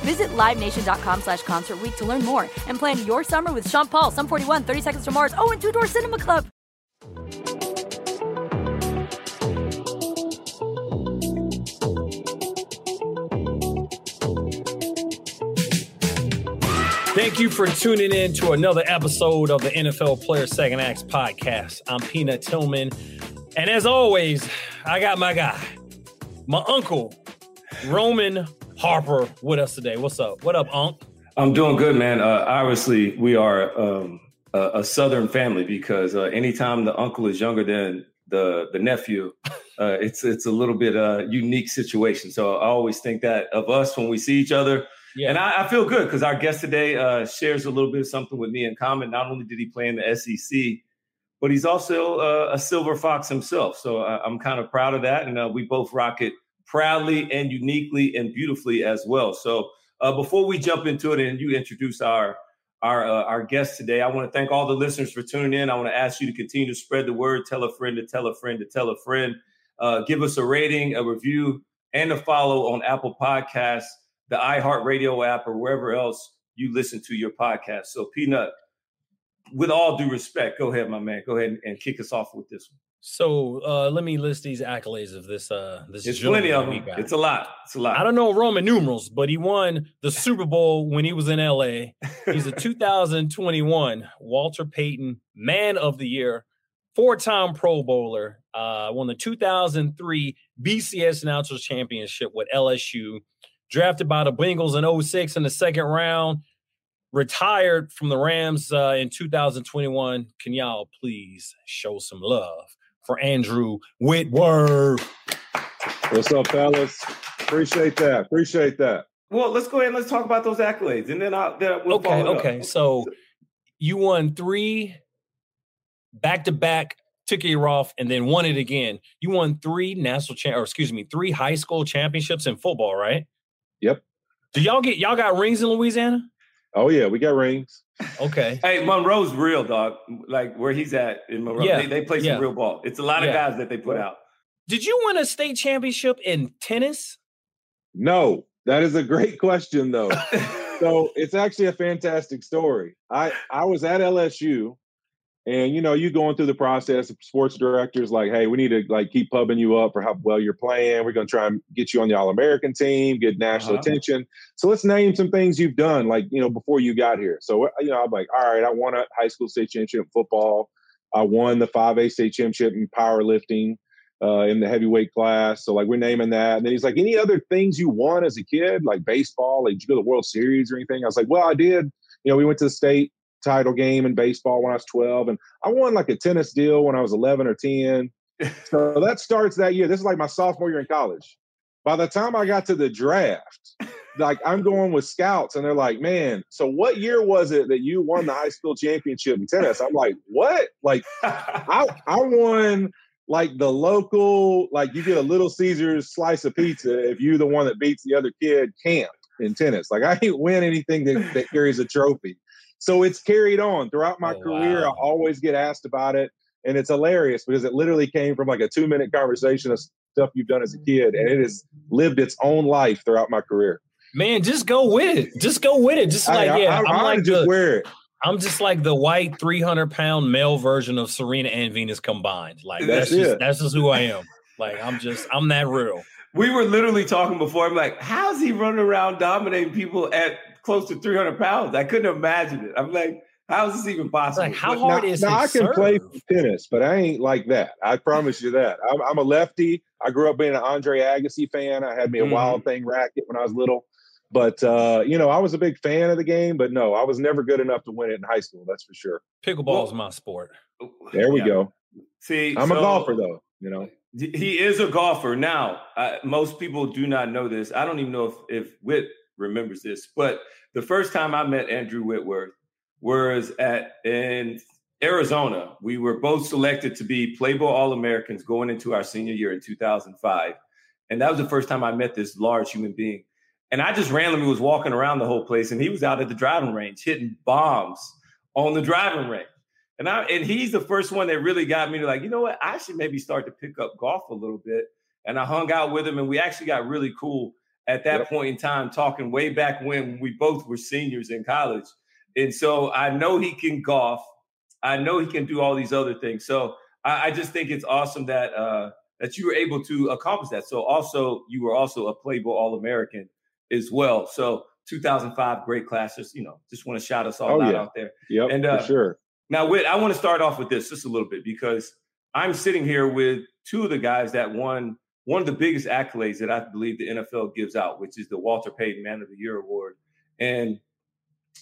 Visit LiveNation.com slash Concert to learn more and plan your summer with Sean Paul, Sum 41, 30 Seconds to Mars, oh, and Two Door Cinema Club. Thank you for tuning in to another episode of the NFL Player Second Acts podcast. I'm Peanut Tillman. And as always, I got my guy, my uncle, Roman Harper, with us today. What's up? What up, Unc? I'm doing good, man. Uh, obviously, we are um, a, a, Southern family because uh, anytime the uncle is younger than the the nephew, uh, it's it's a little bit uh, unique situation. So I always think that of us when we see each other. Yeah. And I, I feel good because our guest today uh, shares a little bit of something with me in common. Not only did he play in the SEC, but he's also uh, a silver fox himself. So I, am kind of proud of that. And uh, we both rock it proudly and uniquely and beautifully as well. So uh, before we jump into it and you introduce our our uh, our guest today, I want to thank all the listeners for tuning in. I want to ask you to continue to spread the word, tell a friend to tell a friend to tell a friend, uh, give us a rating, a review, and a follow on Apple Podcasts the iHeartRadio app, or wherever else you listen to your podcast. So, Peanut, with all due respect, go ahead, my man. Go ahead and kick us off with this one. So uh, let me list these accolades of this. Uh, this it's plenty of them. It's a lot. It's a lot. I don't know Roman numerals, but he won the Super Bowl when he was in LA. He's a 2021 Walter Payton Man of the Year, four-time Pro Bowler. Uh, won the 2003 BCS Nationals Championship with LSU drafted by the Bengals in 06 in the second round, retired from the Rams uh, in 2021. Can y'all please show some love for Andrew Whitworth? What's up, fellas? Appreciate that. Appreciate that. Well, let's go ahead and let's talk about those accolades, and then I'll. Then we'll okay, okay. Up. So you won three back to back took a year off and then won it again. You won three national cha- or excuse me, three high school championships in football, right? Yep. Do y'all get y'all got rings in Louisiana? Oh yeah, we got rings. Okay. hey, Monroe's real dog. Like where he's at in Monroe, yeah. they, they play some yeah. real ball. It's a lot of yeah. guys that they put out. Did you win a state championship in tennis? No, that is a great question though. so it's actually a fantastic story. I I was at LSU and you know, you going through the process of sports directors like, hey, we need to like keep pubbing you up for how well you're playing. We're gonna try and get you on the All American team, get national uh-huh. attention. So let's name some things you've done, like you know, before you got here. So uh, you know, I'm like, all right, I won a high school state championship in football. I won the 5A state championship in powerlifting uh, in the heavyweight class. So like we're naming that. And then he's like, any other things you won as a kid, like baseball? Like did you go to the World Series or anything? I was like, well, I did. You know, we went to the state title game in baseball when I was 12, and I won like a tennis deal when I was 11 or 10. so that starts that year. This is like my sophomore year in college. By the time I got to the draft, like I'm going with scouts, and they're like, "Man, so what year was it that you won the high school championship in tennis?" I'm like, "What? Like, I I won." Like the local, like you get a Little Caesars slice of pizza if you're the one that beats the other kid camp in tennis. Like I ain't win anything that, that carries a trophy. So it's carried on throughout my oh, career. Wow. I always get asked about it. And it's hilarious because it literally came from like a two minute conversation of stuff you've done as a kid. And it has lived its own life throughout my career. Man, just go with it. Just go with it. Just like, I, yeah, I, am like just the, wear it. I'm just like the white 300 pound male version of Serena and Venus combined. Like that's, that's just that's just who I am. Like I'm just I'm that real. We were literally talking before. I'm like, how's he running around dominating people at close to 300 pounds? I couldn't imagine it. I'm like, how is this even possible? Like, how hard now, is now I can serve? play tennis, but I ain't like that. I promise you that. I'm, I'm, a lefty. I grew up being an Andre Agassi fan. I had me a mm. wild thing racket when I was little. But uh, you know, I was a big fan of the game, but no, I was never good enough to win it in high school. That's for sure. Pickleball well, is my sport. There we yeah. go. See, I'm so, a golfer though. You know, he is a golfer. Now, most people do not know this. I don't even know if if Whit remembers this, but the first time I met Andrew Whitworth was at in Arizona. We were both selected to be Playboy All Americans going into our senior year in 2005, and that was the first time I met this large human being. And I just randomly was walking around the whole place, and he was out at the driving range hitting bombs on the driving range. And I and he's the first one that really got me to like, you know what? I should maybe start to pick up golf a little bit. And I hung out with him, and we actually got really cool at that yep. point in time, talking way back when we both were seniors in college. And so I know he can golf. I know he can do all these other things. So I, I just think it's awesome that uh, that you were able to accomplish that. So also you were also a Playboy All American as well. So 2005, great class. Just you know, just want to shout us all oh, out yeah. out there. Yep, and uh, for sure. Now, Whit, I want to start off with this just a little bit because I'm sitting here with two of the guys that won one of the biggest accolades that I believe the NFL gives out, which is the Walter Payton Man of the Year award. And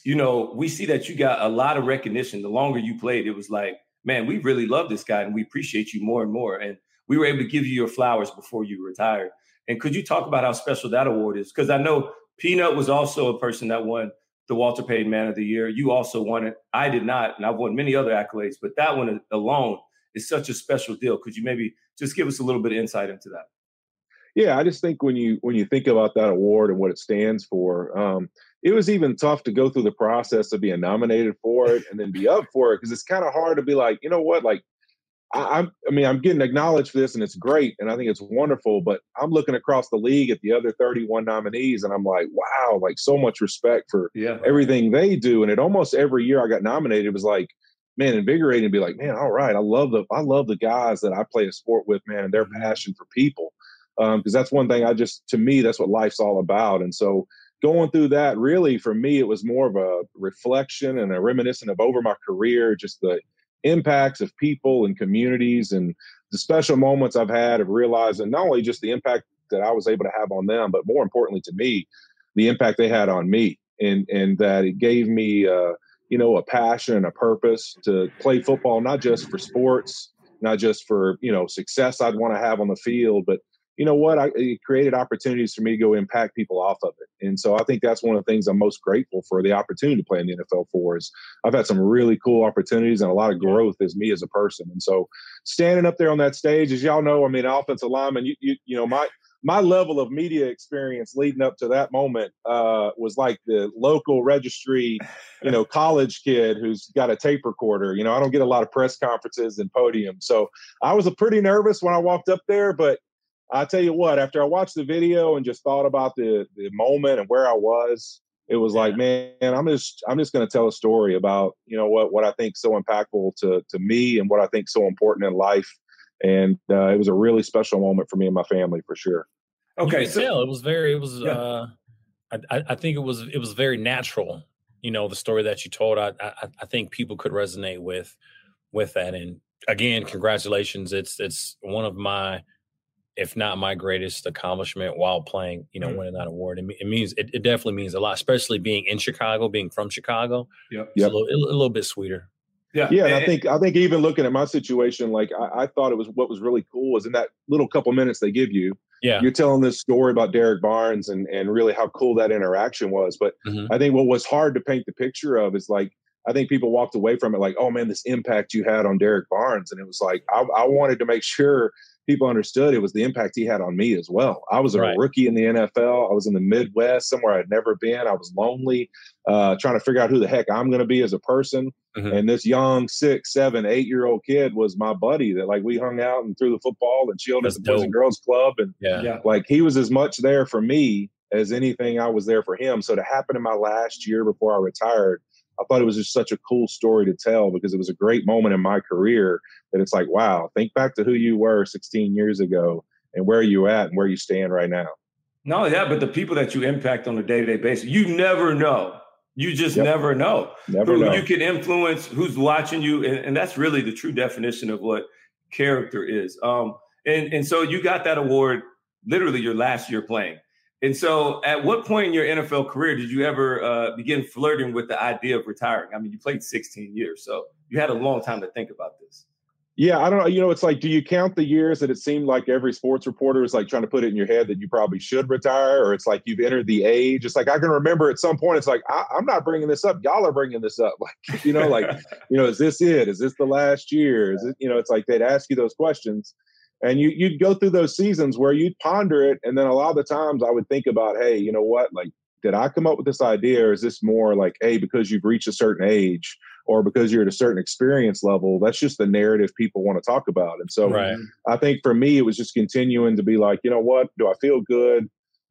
you know, we see that you got a lot of recognition. The longer you played, it was like, man, we really love this guy and we appreciate you more and more. And we were able to give you your flowers before you retired. And could you talk about how special that award is? Because I know Peanut was also a person that won the Walter Payton Man of the Year. You also won it. I did not, and I've won many other accolades, but that one alone is such a special deal. Could you maybe just give us a little bit of insight into that? Yeah, I just think when you when you think about that award and what it stands for, um, it was even tough to go through the process of being nominated for it and then be up for it because it's kind of hard to be like, you know what, like I, am I mean, I'm getting acknowledged for this, and it's great, and I think it's wonderful. But I'm looking across the league at the other 31 nominees, and I'm like, wow, like so much respect for yeah. everything they do. And it almost every year I got nominated, it was like, man, invigorating to be like, man, all right, I love the I love the guys that I play a sport with, man, and their mm-hmm. passion for people, because um, that's one thing I just to me that's what life's all about. And so going through that, really for me, it was more of a reflection and a reminiscent of over my career, just the impacts of people and communities and the special moments I've had of realizing not only just the impact that I was able to have on them, but more importantly to me, the impact they had on me, and and that it gave me, uh, you know, a passion and a purpose to play football, not just for sports, not just for you know success I'd want to have on the field, but you know what? I, it created opportunities for me to go impact people off of it. And so I think that's one of the things I'm most grateful for the opportunity to play in the NFL for is I've had some really cool opportunities and a lot of growth as me as a person. And so standing up there on that stage, as y'all know, I mean, offensive lineman, you, you, you know, my, my level of media experience leading up to that moment uh, was like the local registry, you know, college kid who's got a tape recorder. You know, I don't get a lot of press conferences and podiums, so I was a pretty nervous when I walked up there. But I tell you what, after I watched the video and just thought about the the moment and where I was, it was yeah. like, man, I'm just I'm just going to tell a story about you know what what I think so impactful to to me and what I think so important in life, and uh, it was a really special moment for me and my family for sure. Okay, so tell, it was very it was. Yeah. uh I, I think it was it was very natural. You know, the story that you told, I, I I think people could resonate with with that. And again, congratulations! It's it's one of my if not my greatest accomplishment while playing, you know, Mhm. winning that award. It, it means it, it definitely means a lot, especially being in Chicago, being from Chicago. Yep. It's Yep. a, little, a little bit sweeter. Yeah. Yeah, and I think I think even looking at my situation, like I, I thought it was what was really cool was in that little couple minutes they give you, Yeah. you're telling this story about Derek Barnes and and really how cool that interaction was. But Mhm. I think what was hard to paint the picture of is like I think people walked away from it like, oh man, this impact you had on Derek Barnes, and it was like I, I wanted to make sure people understood it was the impact he had on me as well. I was a Right. rookie in the NFL. I was in the Midwest, somewhere I'd never been. I was lonely, uh, trying to figure out who the heck I'm going to be as a person. Mhm. And this young six, seven, eight year old kid was my buddy that like we hung out and threw the football and chilled That's at the Boys and. Girls Club. And Yeah. Yeah. like he was as much there for me as anything I was there for him. So to happen in my last year before I retired, I thought it was just such a cool story to tell because it was a great moment in my career that it's like, wow, think back to who you were 16 years ago and where you at and where you stand right now. Not only that, but the people that you impact on a day to day basis, you never know. You just Yep. never know. Never who know. you can influence, who's watching you, and, and that's really the true definition of what character is. Um, and and so you got that award literally your last year playing. And so, at what point in your NFL career did you ever uh, begin flirting with the idea of retiring? I mean, you played 16 years, so you had a long time to think about this. Yeah, I don't know. You know, it's like, do you count the years that it seemed like every sports reporter is like trying to put it in your head that you probably should retire, or it's like you've entered the age? It's like I can remember at some point, it's like I, I'm not bringing this up. Y'all are bringing this up. Like, you know, like, you know, is this it? Is this the last year? Is it? You know, it's like they'd ask you those questions, and you you'd go through those seasons where you'd ponder it, and then a lot of the times I would think about, hey, you know what, like. Did I come up with this idea, or is this more like, hey, because you've reached a certain age, or because you're at a certain experience level, that's just the narrative people want to talk about. And so Right. I think for me, it was just continuing to be like, you know what? Do I feel good?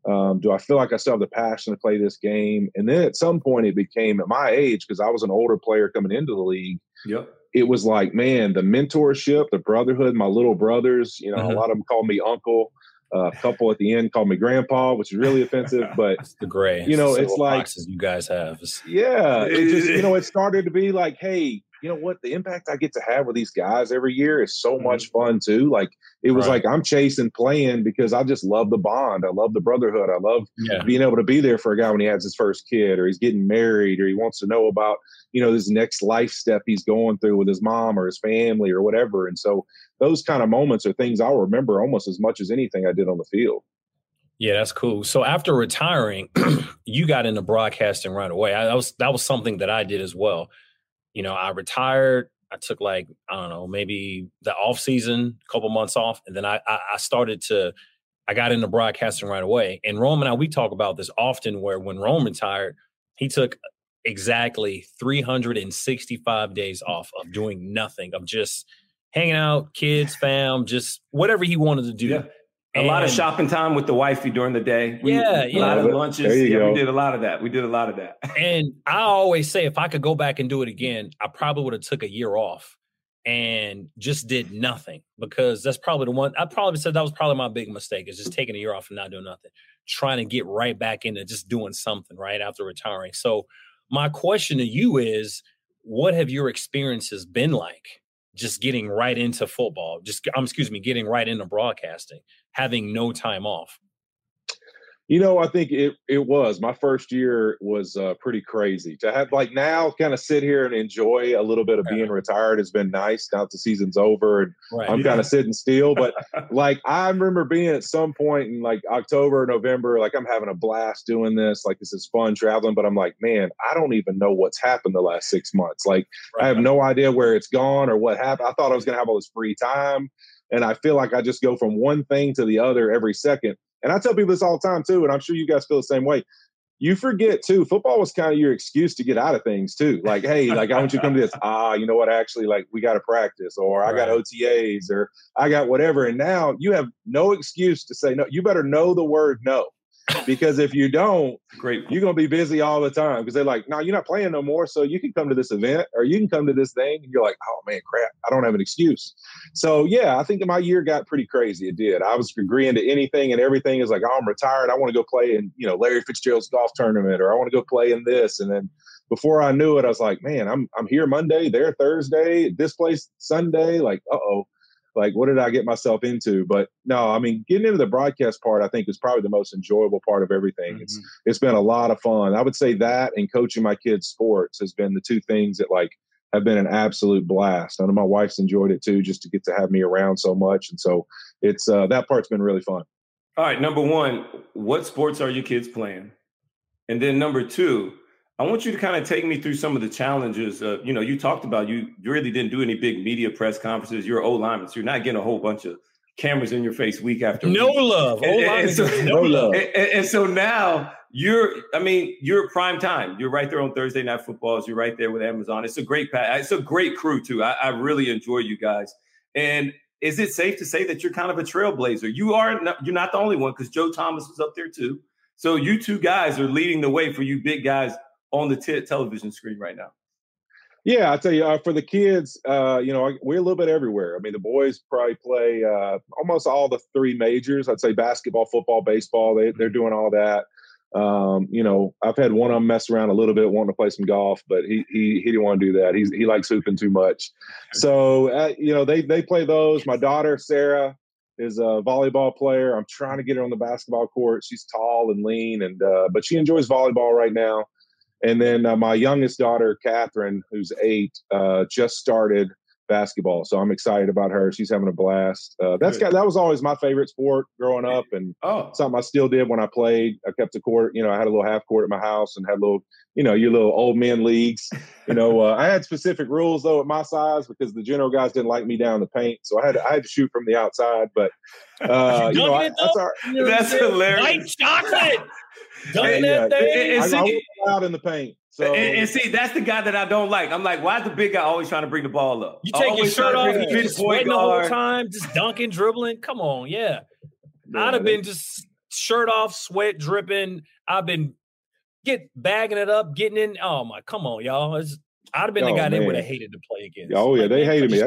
Um, do I feel like I still have the passion to play this game? And then at some point, it became at my age, because I was an older player coming into the league, Yep. it was like, man, the mentorship, the brotherhood, my little brothers, you know, Mhm. a lot of them called me uncle. Uh, a couple at the end called me grandpa, which is really offensive, but It's the gray. You know, silver it's like- boxes you guys have. It's- yeah, it just you know, it started to be like, hey, you know what? The impact I get to have with these guys every year is so mm-hmm. much fun too. Like it was Right. like I'm chasing playing because I just love the bond. I love the brotherhood. I love yeah. being able to be there for a guy when he has his first kid or he's getting married or he wants to know about you know this next life step he's going through with his mom or his family or whatever. And so those kind of moments are things I'll remember almost as much as anything I did on the field. Yeah, that's cool. So after retiring, you got into broadcasting right away. I, that was that was something that I did as well. You know, I retired. I took like I don't know, maybe the off season, a couple months off, and then I, I I started to. I got into broadcasting right away. And Rome and I, we talk about this often. Where when Rome retired, he took exactly 365 days mm. off of doing nothing, of just hanging out, kids, fam, just whatever he wanted to do. Yeah. A lot of shopping time with the wifey during the day. We, Yeah, a yeah. lot of There lunches. you Yeah, go. we did a lot of that. We did a lot of that. and I always say if I could go back and do it again, I probably would have took a year off and just did nothing because that's probably the one I probably said that was probably my big mistake is just taking a year off and not doing nothing, trying to get right back into just doing something right after retiring. So my question to you is what have your experiences been like just getting right into football just um, excuse me getting right into broadcasting having no time off You know, I think it it was my first year was uh, pretty crazy to have like now kind of sit here and enjoy a little bit of being retired has been nice. Now that the season's over and right I'm kind of sitting still, but like I remember being at some point in like October, November, like I'm having a blast doing this. Like this is fun traveling, but I'm like, man, I don't even know what's happened the last six months. Like I have no idea where it's gone or what happened. I thought I was gonna have all this free time, and I feel like I just go from one thing to the other every second. And I tell people this all the time too, and I'm sure you guys feel the same way. You forget too, football was kind of your excuse to get out of things too. Like, hey, like I want you to come to this. Ah, you know what? Actually, like we got to practice, or I got OTAs, or I got whatever. And now you have no excuse to say no. You better know the word no, because if you don't, Great. you're gonna be busy all the time because they're like, no, you're not playing no more. So you can come to this event or you can come to this thing. And you're like, oh man, crap, I don't have an excuse. So yeah, I think my year got pretty crazy. It did. I was agreeing to anything and everything. Is like, oh, I'm retired. I want to go play in, you know, Larry Fitzgerald's golf tournament, or I want to go play in this. And then before I knew it, I was like, man, I'm I'm here Monday, there Thursday, this place Sunday. Like, uh oh. Like what did I get myself into? But no, I mean, getting into the broadcast part, I think is probably the most enjoyable part of everything. Mm-hmm. It's it's been a lot of fun. I would say that and coaching my kids' sports has been the two things that like have been an absolute blast. I know my wife's enjoyed it too, just to get to have me around so much, and so it's uh, that part's been really fun. All right, number one, what sports are your kids playing? And then number two, I want you to kind of take me through some of the challenges. Uh, you know, you talked about you, you really didn't do any big media press conferences. You're old lineman, so you're not getting a whole bunch of cameras in your face week after week. no week. love. And, and, and, so, no love. And, and, so now you're, I mean, you're prime time. You're right there on Thursday Night Footballs. You're right there with Amazon. It's a great, it's a great crew too. I, I really enjoy you guys. And is it safe to say that you're kind of a trailblazer? You are. Not, you're not the only one because Joe Thomas was up there too. So you two guys are leading the way for you big guys on the t- television screen right now? Yeah, I tell you, uh, for the kids, uh, you know, we're a little bit everywhere. I mean, the boys probably play uh, almost all the three majors. I'd say basketball, football, baseball. They, they're doing all that. Um, you know, I've had one of them mess around a little bit, wanting to play some golf, but he he he didn't want to do that. He's he likes hooping too much. So uh, you know, they they play those. My daughter Sarah is a volleyball player. I'm trying to get her on the basketball court. She's tall and lean, and uh, but she enjoys volleyball right now. And then uh, my youngest daughter, Catherine, who's eight, uh, just started basketball. So I'm excited about her. She's having a blast. Uh, that's got, that was always my favorite sport growing up, and oh. something I still did when I played. I kept the court. You know, I had a little half court at my house and had a little, you know, your little old men leagues. You know, uh, I had specific rules though at my size because the general guys didn't like me down the paint, so I had to, I had to shoot from the outside. But uh, you know, I, that's our, that's hilarious. White chocolate. Dunking yeah, that thing. I, I, I out in the paint. So and, and, see, that's the guy that I don't like. I'm like, why is the big guy always trying to bring the ball up? You take your shirt off, you just sweating the whole time, just dunking, dribbling. Come on, yeah. I'd have been just shirt off, sweat dripping. I've been get bagging it up, getting in. Oh my, come on, y'all. It's, I'd have been oh, the guy man. they would have hated to play against. Oh yeah, like, they man, hated me.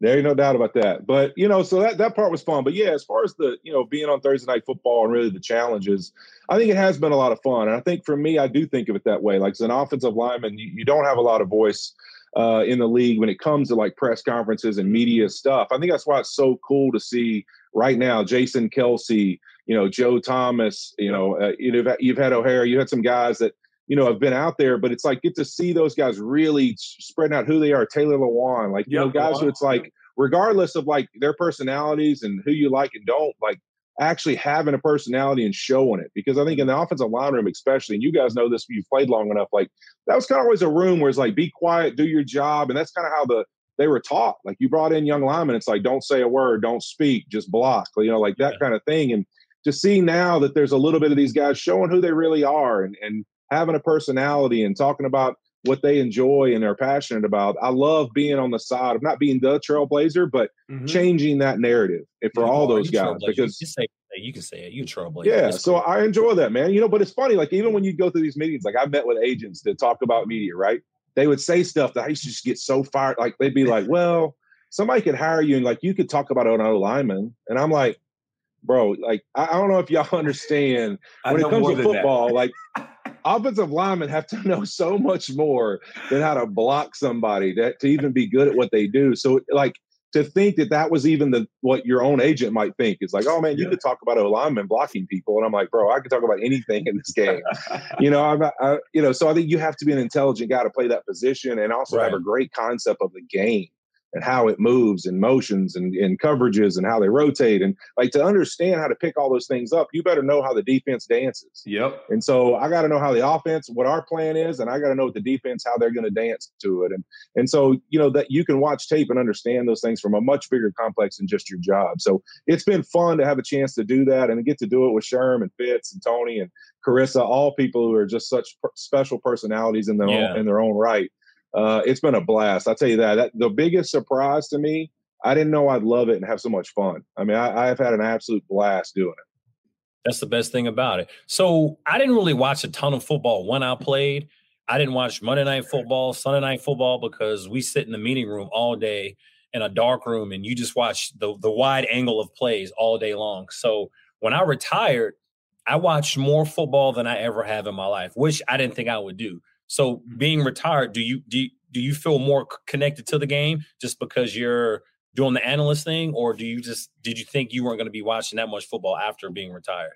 There ain't no doubt about that. But you know, so that that part was fun. But yeah, as far as the you know being on Thursday night football and really the challenges, I think it has been a lot of fun. And I think for me, I do think of it that way. Like as an offensive lineman, you, you don't have a lot of voice uh, in the league when it comes to like press conferences and media stuff. I think that's why it's so cool to see right now Jason Kelce, you know, Joe Thomas, you know, uh, you've, you've had O'Hara, you had some guys that you know, have been out there, but it's like get to see those guys really spreading out who they are. Taylor Lewan, like you yep, know, guys who it's like regardless of like their personalities and who you like and don't, like actually having a personality and showing it. Because I think in the offensive line room, especially, and you guys know this, you've played long enough, like that was kind of always a room where it's like, be quiet, do your job. And that's kind of how the they were taught. Like you brought in young linemen, it's like, don't say a word, don't speak, just block, you know, like that yeah. kind of thing. And to see now that there's a little bit of these guys showing who they really are and, and having a personality and talking about what they enjoy and are passionate about. I love being on the side of not being the trailblazer, but mm-hmm. changing that narrative for yeah, all those guys. Because you, can, say, you can say it, you trailblazer. Yeah, so cool. I enjoy that, man. You know, but it's funny. Like even when you go through these meetings, like I've met with agents that talk about media, right? They would say stuff that I used to just get so fired. Like they'd be like, "Well, somebody could hire you and like you could talk about an O lineman," and I'm like, bro, like I, I don't know if y'all understand when it comes to football, like offensive linemen have to know so much more than how to block somebody that to even be good at what they do. So like to think that that was even the what your own agent might think is like, oh man, you yeah. could talk about a lineman blocking people, and I'm like, bro, I could talk about anything in this game. you know, I'm, I, you know, so I think you have to be an intelligent guy to play that position and also right. have a great concept of the game and how it moves and motions and, and coverages and how they rotate and like to understand how to pick all those things up you better know how the defense dances. Yep. And so i got to know how the offense what our plan is and i got to know what the defense how they're going to dance to it. And and so you know that you can watch tape and understand those things from a much bigger complex than just your job. So it's been fun to have a chance to do that and get to do it with sherm and fitz and tony and charissa all people who are just such special personalities in their yeah. own in their own right uh, it's been a blast. I'll tell you that. that. The biggest surprise to me, I didn't know I'd love it and have so much fun. I mean, I, I've had an absolute blast doing it. That's the best thing about it. So I didn't really watch a ton of football when I played. I didn't watch Monday night football, Sunday night football because we sit in the meeting room all day in a dark room and you just watch the the wide angle of plays all day long. So when I retired, I watched more football than I ever have in my life, which I didn't think I would do. So mm-hmm. being retired, do you do you, do you feel more connected to the game just because you're doing the analyst thing, or do you just did you think you weren't going to be watching that much football after being retired?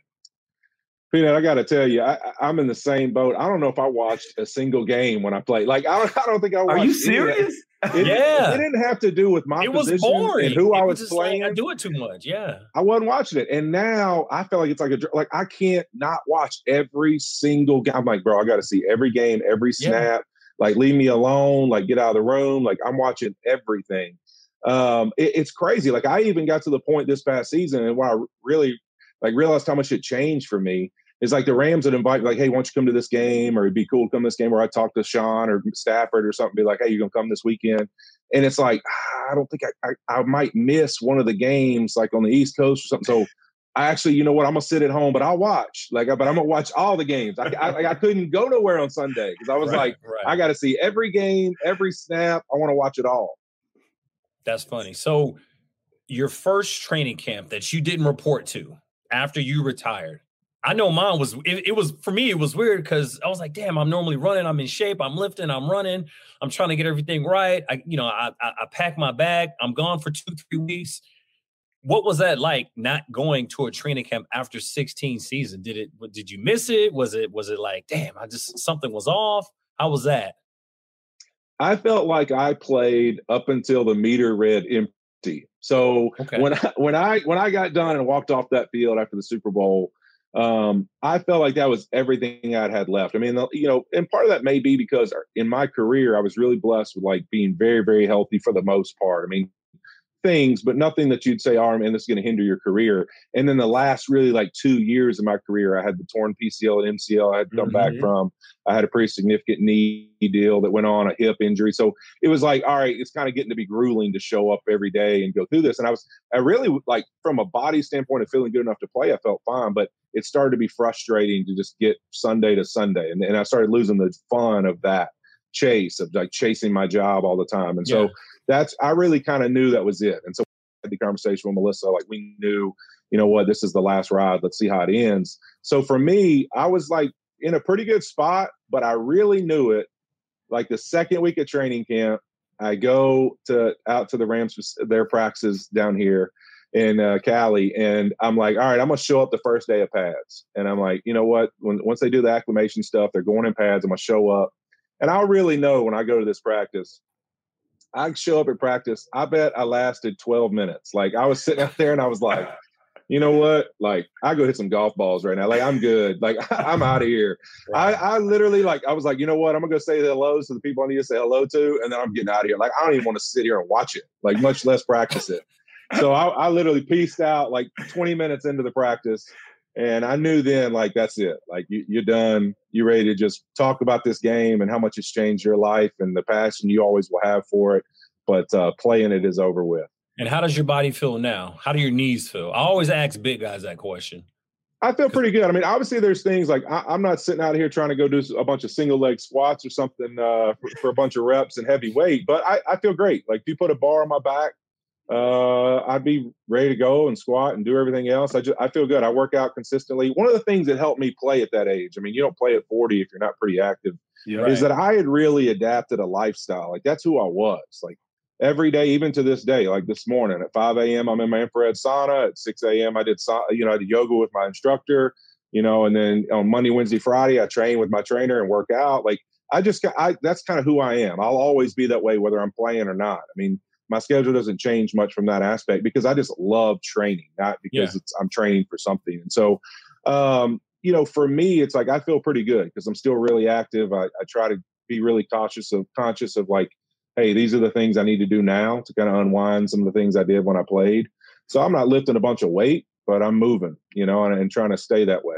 Peanut, I got to tell you, I, am in the same boat. I don't know if I watched a single game when I played. Like, I don't, I don't think I watched. Are you serious? It, yeah, it didn't have to do with my it was position boring. and who it I was, was just playing. Like, I do it too much. Yeah, I wasn't watching it, and now I feel like it's like a like I can't not watch every single game. I'm like, bro, I got to see every game, every snap. Yeah. Like, leave me alone. Like, get out of the room. Like, I'm watching everything. Um, it, it's crazy. Like, I even got to the point this past season, and where I really like realized how much it changed for me it's like the Rams would invite, like, hey, why don't you come to this game? Or it'd be cool to come to this game where I talk to Sean or Stafford or something, be like, hey, you're going to come this weekend. And it's like, I don't think I, I, I, might miss one of the games like on the East Coast or something. So I actually, you know what, I'm going to sit at home, but I'll watch. Like, but I'm going to watch all the games. I, I, I, couldn't go nowhere on Sunday because I was right, like, right. I got to see every game, every snap. I want to watch it all. That's funny. So your first training camp that you didn't report to after you retired, I know mine was it, it, was for me it was weird because I was like, damn, I'm normally running, I'm in shape, I'm lifting, I'm running, I'm trying to get everything right. I you know I I, I pack my bag, I'm gone for two three weeks. What was that like not going to a training camp after 16 season? Did it did you miss it? Was it was it like damn, I just something was off? How was that? I felt like I played up until the meter read. So okay. when I, when I when I got done and walked off that field after the Super Bowl, um, I felt like that was everything I'd had left. I mean, you know, and part of that may be because in my career, I was really blessed with like being very, very healthy for the most part. I mean, things, but nothing that you'd say, oh, man, this is going to hinder your career. And then the last really like two years of my career, I had the torn PCL and MCL I had come mm-hmm. back from. I had a pretty significant knee deal that went on, a hip injury. So it was like, all right, it's kind of getting to be grueling to show up every day and go through this. And I was, I really like from a body standpoint of feeling good enough to play, I felt fine, but it started to be frustrating to just get Sunday to Sunday. And, and I started losing the fun of that chase of like chasing my job all the time. And yeah. so that's I really kind of knew that was it. And so I had the conversation with Melissa, like we knew, you know what, this is the last ride. Let's see how it ends. So for me, I was like in a pretty good spot, but I really knew it. Like the second week of training camp, I go to out to the Rams their practices down here in uh, Cali, and I'm like, all right, I'm gonna show up the first day of pads, and I'm like, you know what? When once they do the acclimation stuff, they're going in pads. I'm gonna show up, and I'll really know when I go to this practice I show up at practice. I bet I lasted 12 minutes. Like I was sitting out there and I was like, you know what? Like I go hit some golf balls right now. Like I'm good. Like I'm out of here. Right. I, I literally like I was like, you know what? I'm gonna go say hello to the people I need to say hello to, and then I'm getting out of here. Like I don't even want to sit here and watch it. Like much less practice it. So I, I literally pieced out like 20 minutes into the practice. And I knew then, like, that's it. Like, you, you're done. You're ready to just talk about this game and how much it's changed your life and the passion you always will have for it. But uh, playing it is over with. And how does your body feel now? How do your knees feel? I always ask big guys that question. I feel pretty good. I mean, obviously, there's things like I, am not sitting out here trying to go do a bunch of single leg squats or something uh, for, for, a bunch of reps and heavy weight, but I, I, feel great. Like, if you put a bar on my back, uh, I'd be ready to go and squat and do everything else. I just I feel good. I work out consistently. One of the things that helped me play at that age, I mean, you don't play at 40 if you're not pretty active, yeah, is that I had really adapted a lifestyle. Like that's who I was. Like every day, even to this day, like this morning at 5 a.m., I'm in my infrared sauna. At 6 a.m., I did you know I did yoga with my instructor. You know, and then on Monday, Wednesday, Friday, I train with my trainer and work out. Like I just got I that's kind of who I am. I'll always be that way whether I'm playing or not. I mean my schedule doesn't change much from that aspect because I just love training, not because yeah. it's I'm training for something. And so, um, you know, for me, it's like I feel pretty good because I'm still really active. I, I try to be really cautious of conscious of like, hey, these are the things I need to do now to kind of unwind some of the things I did when I played. So I'm not lifting a bunch of weight, but I'm moving, you know, and, and trying to stay that way.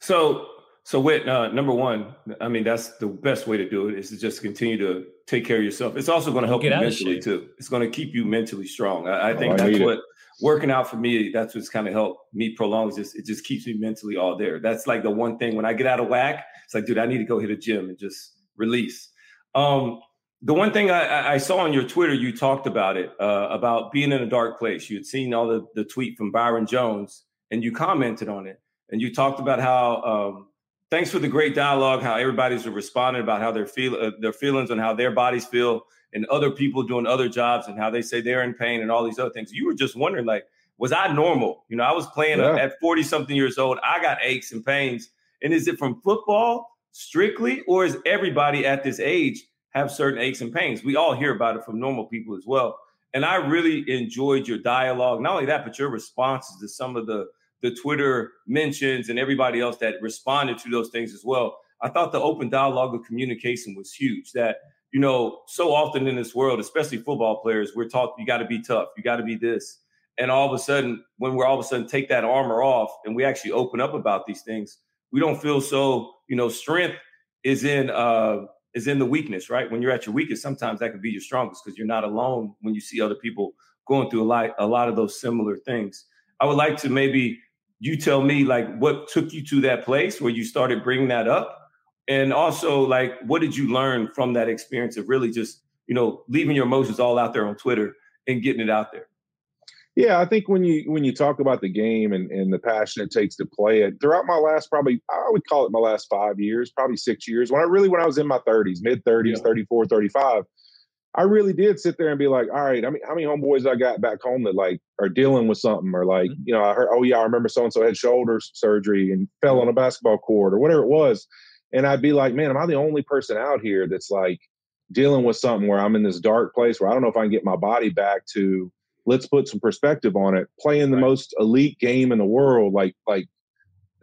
So so, Whit, uh, number one, I mean, that's the best way to do it is to just continue to take care of yourself. It's also going to help Get you mentally too. It's going to keep you mentally strong. I, I oh, think oh, I that's what it. working out for me. That's what's kind of helped me prolong. Just it just keeps me mentally all there. That's like the one thing when I get out of whack. It's like, dude, I need to go hit a gym and just release. Um, the one thing I, I, saw on your Twitter, you talked about it uh, about being in a dark place. You had seen all the, the tweet from Byron Jones, and you commented on it, and you talked about how. Um, thanks for the great dialogue. How everybody's responding about how their feel uh, their feelings and how their bodies feel and other people doing other jobs and how they say they're in pain and all these other things. You were just wondering, like, was I normal? You know, I was playing yeah. at 40 something years old. I got aches and pains. And is it from football strictly, or is everybody at this age have certain aches and pains? We all hear about it from normal people as well. And I really enjoyed your dialogue. Not only that, but your responses to some of the the Twitter mentions and everybody else that responded to those things as well. I thought the open dialogue of communication was huge. That you know, so often in this world, especially football players, we're taught you got to be tough, you got to be this, and all of a sudden, when we're all of a sudden take that armor off and we actually open up about these things, we don't feel so. You know, strength is in uh, is in the weakness, right? When you're at your weakest, sometimes that could be your strongest because you're not alone when you see other people going through a lot a lot of those similar things. I would like to maybe you tell me like what took you to that place where you started bringing that up and also like what did you learn from that experience of really just you know leaving your emotions all out there on twitter and getting it out there yeah i think when you when you talk about the game and, and the passion it takes to play it throughout my last probably i would call it my last five years probably six years when i really when i was in my 30s mid 30s yeah. 34 35 I really did sit there and be like, all right, I mean, how many homeboys I got back home that like are dealing with something or like, mm-hmm. you know, I heard, oh yeah, I remember so and so had shoulder surgery and fell on a basketball court or whatever it was. And I'd be like, man, am I the only person out here that's like dealing with something where I'm in this dark place where I don't know if I can get my body back to let's put some perspective on it, playing the right. most elite game in the world, like like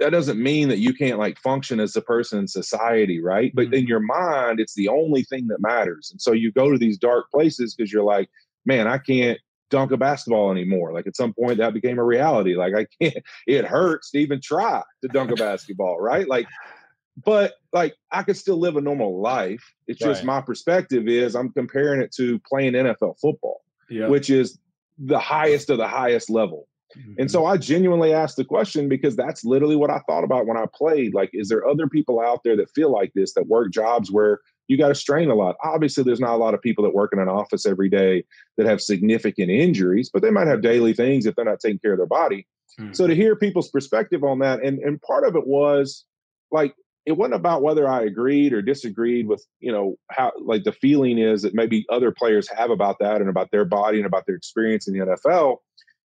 that doesn't mean that you can't like function as a person in society, right? But mm-hmm. in your mind, it's the only thing that matters. And so you go to these dark places because you're like, man, I can't dunk a basketball anymore. Like at some point that became a reality. Like I can't, it hurts to even try to dunk a basketball, right? Like, but like I could still live a normal life. It's right. just my perspective is I'm comparing it to playing NFL football, which is the highest of the highest level. Mm-hmm. And so I genuinely asked the question because that's literally what I thought about when I played. Like, is there other people out there that feel like this, that work jobs where you got to strain a lot? Obviously, there's not a lot of people that work in an office every day that have significant injuries, but they might have daily things if they're not taking care of their body. Mm-hmm. So to hear people's perspective on that, and, and part of it was like, it wasn't about whether I agreed or disagreed with, you know, how like the feeling is that maybe other players have about that and about their body and about their experience in the NFL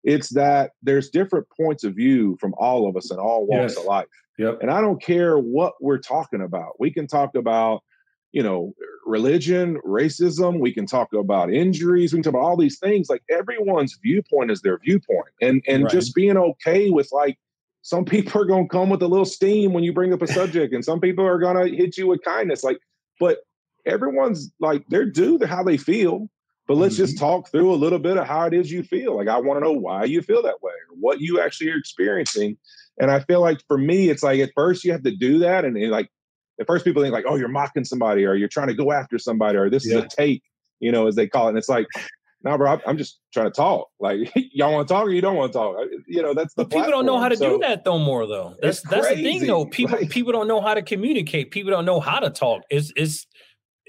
it's that there's different points of view from all of us in all walks yes. of life. Yep. And I don't care what we're talking about. We can talk about, you know, religion, racism. We can talk about injuries. We can talk about all these things. Like everyone's viewpoint is their viewpoint, and and right. just being okay with like some people are going to come with a little steam when you bring up a subject, and some people are going to hit you with kindness. Like, but everyone's like they're due to how they feel but let's mm-hmm. just talk through a little bit of how it is you feel. Like I want to know why you feel that way or what you actually are experiencing. And I feel like for me, it's like at first you have to do that, and, and like at first people think like, oh, you're mocking somebody or you're trying to go after somebody or this yeah. is a take, you know, as they call it. And it's like, no, bro, I'm just trying to talk. Like, y'all want to talk or you don't want to talk? You know, that's the. But people don't know how to so, do that though. More though, that's that's the thing though. People like, people don't know how to communicate. People don't know how to talk. Is is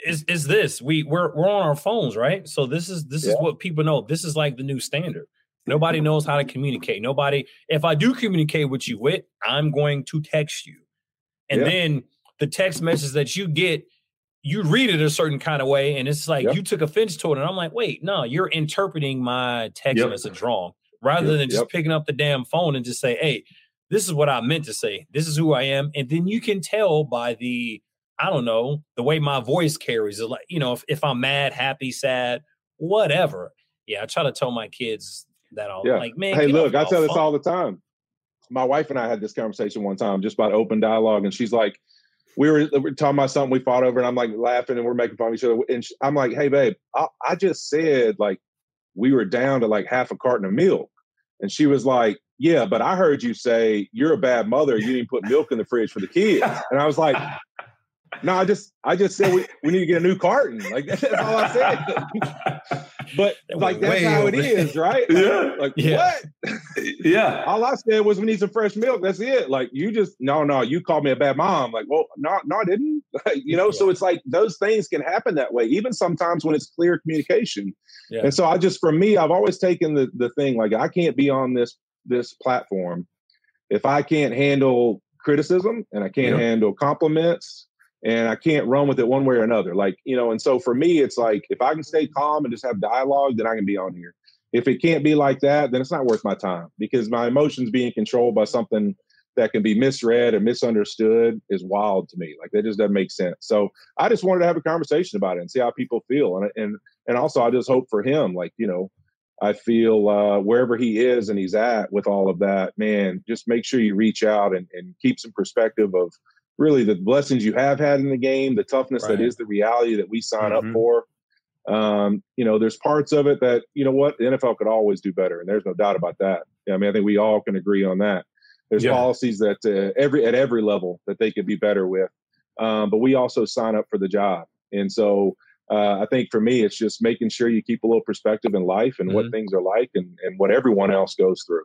is is this we we're we're on our phones, right? So this is this yeah. is what people know. This is like the new standard. Nobody mm-hmm. knows how to communicate. Nobody. If I do communicate with you, with I'm going to text you, and yeah. then the text message that you get, you read it a certain kind of way, and it's like yeah. you took offense to it, and I'm like, wait, no, you're interpreting my text yep. message wrong, rather yep. than just yep. picking up the damn phone and just say, hey, this is what I meant to say. This is who I am, and then you can tell by the I don't know, the way my voice carries it. Like, you know, if, if I'm mad, happy, sad, whatever. Yeah, I try to tell my kids that all yeah. like, man. Hey, look, I tell this all the time. My wife and I had this conversation one time just about open dialogue, and she's like, we were, we were talking about something we fought over, and I'm like laughing, and we're making fun of each other. And she, I'm like, hey, babe, I, I just said like we were down to like half a carton of milk, and she was like, yeah, but I heard you say you're a bad mother. You didn't put milk in the fridge for the kids. And I was like, no, I just I just said we, we need to get a new carton. Like that's all I said. but like that's how it is, right? Like, yeah. Like yeah. what? yeah. All I said was we need some fresh milk. That's it. Like you just no, no, you called me a bad mom. Like, well, no, no, I didn't. you know, yeah. so it's like those things can happen that way, even sometimes when it's clear communication. Yeah. And so I just for me, I've always taken the the thing like I can't be on this this platform if I can't handle criticism and I can't handle compliments and I can't run with it one way or another. Like, you know, and so for me, it's like if I can stay calm and just have dialogue, then I can be on here. If it can't be like that, then it's not worth my time because my emotions being controlled by something that can be misread or misunderstood is wild to me. Like that just doesn't make sense. So I just wanted to have a conversation about it and see how people feel. And and and also I just hope for him, like, you know, I feel uh, wherever he is and he's at with all of that, man, just make sure you reach out and, and keep some perspective of really the blessings you have had in the game, the toughness right. that is the reality that we sign mm-hmm. up for. Um, you know, there's parts of it that, you know what, the NFL could always do better. And there's no doubt about that. I mean, I think we all can agree on that. There's yeah. policies that uh, every at every level that they could be better with. Um, but we also sign up for the job. And so uh, I think for me, it's just making sure you keep a little perspective in life and mm-hmm. what things are like and, and what everyone else goes through.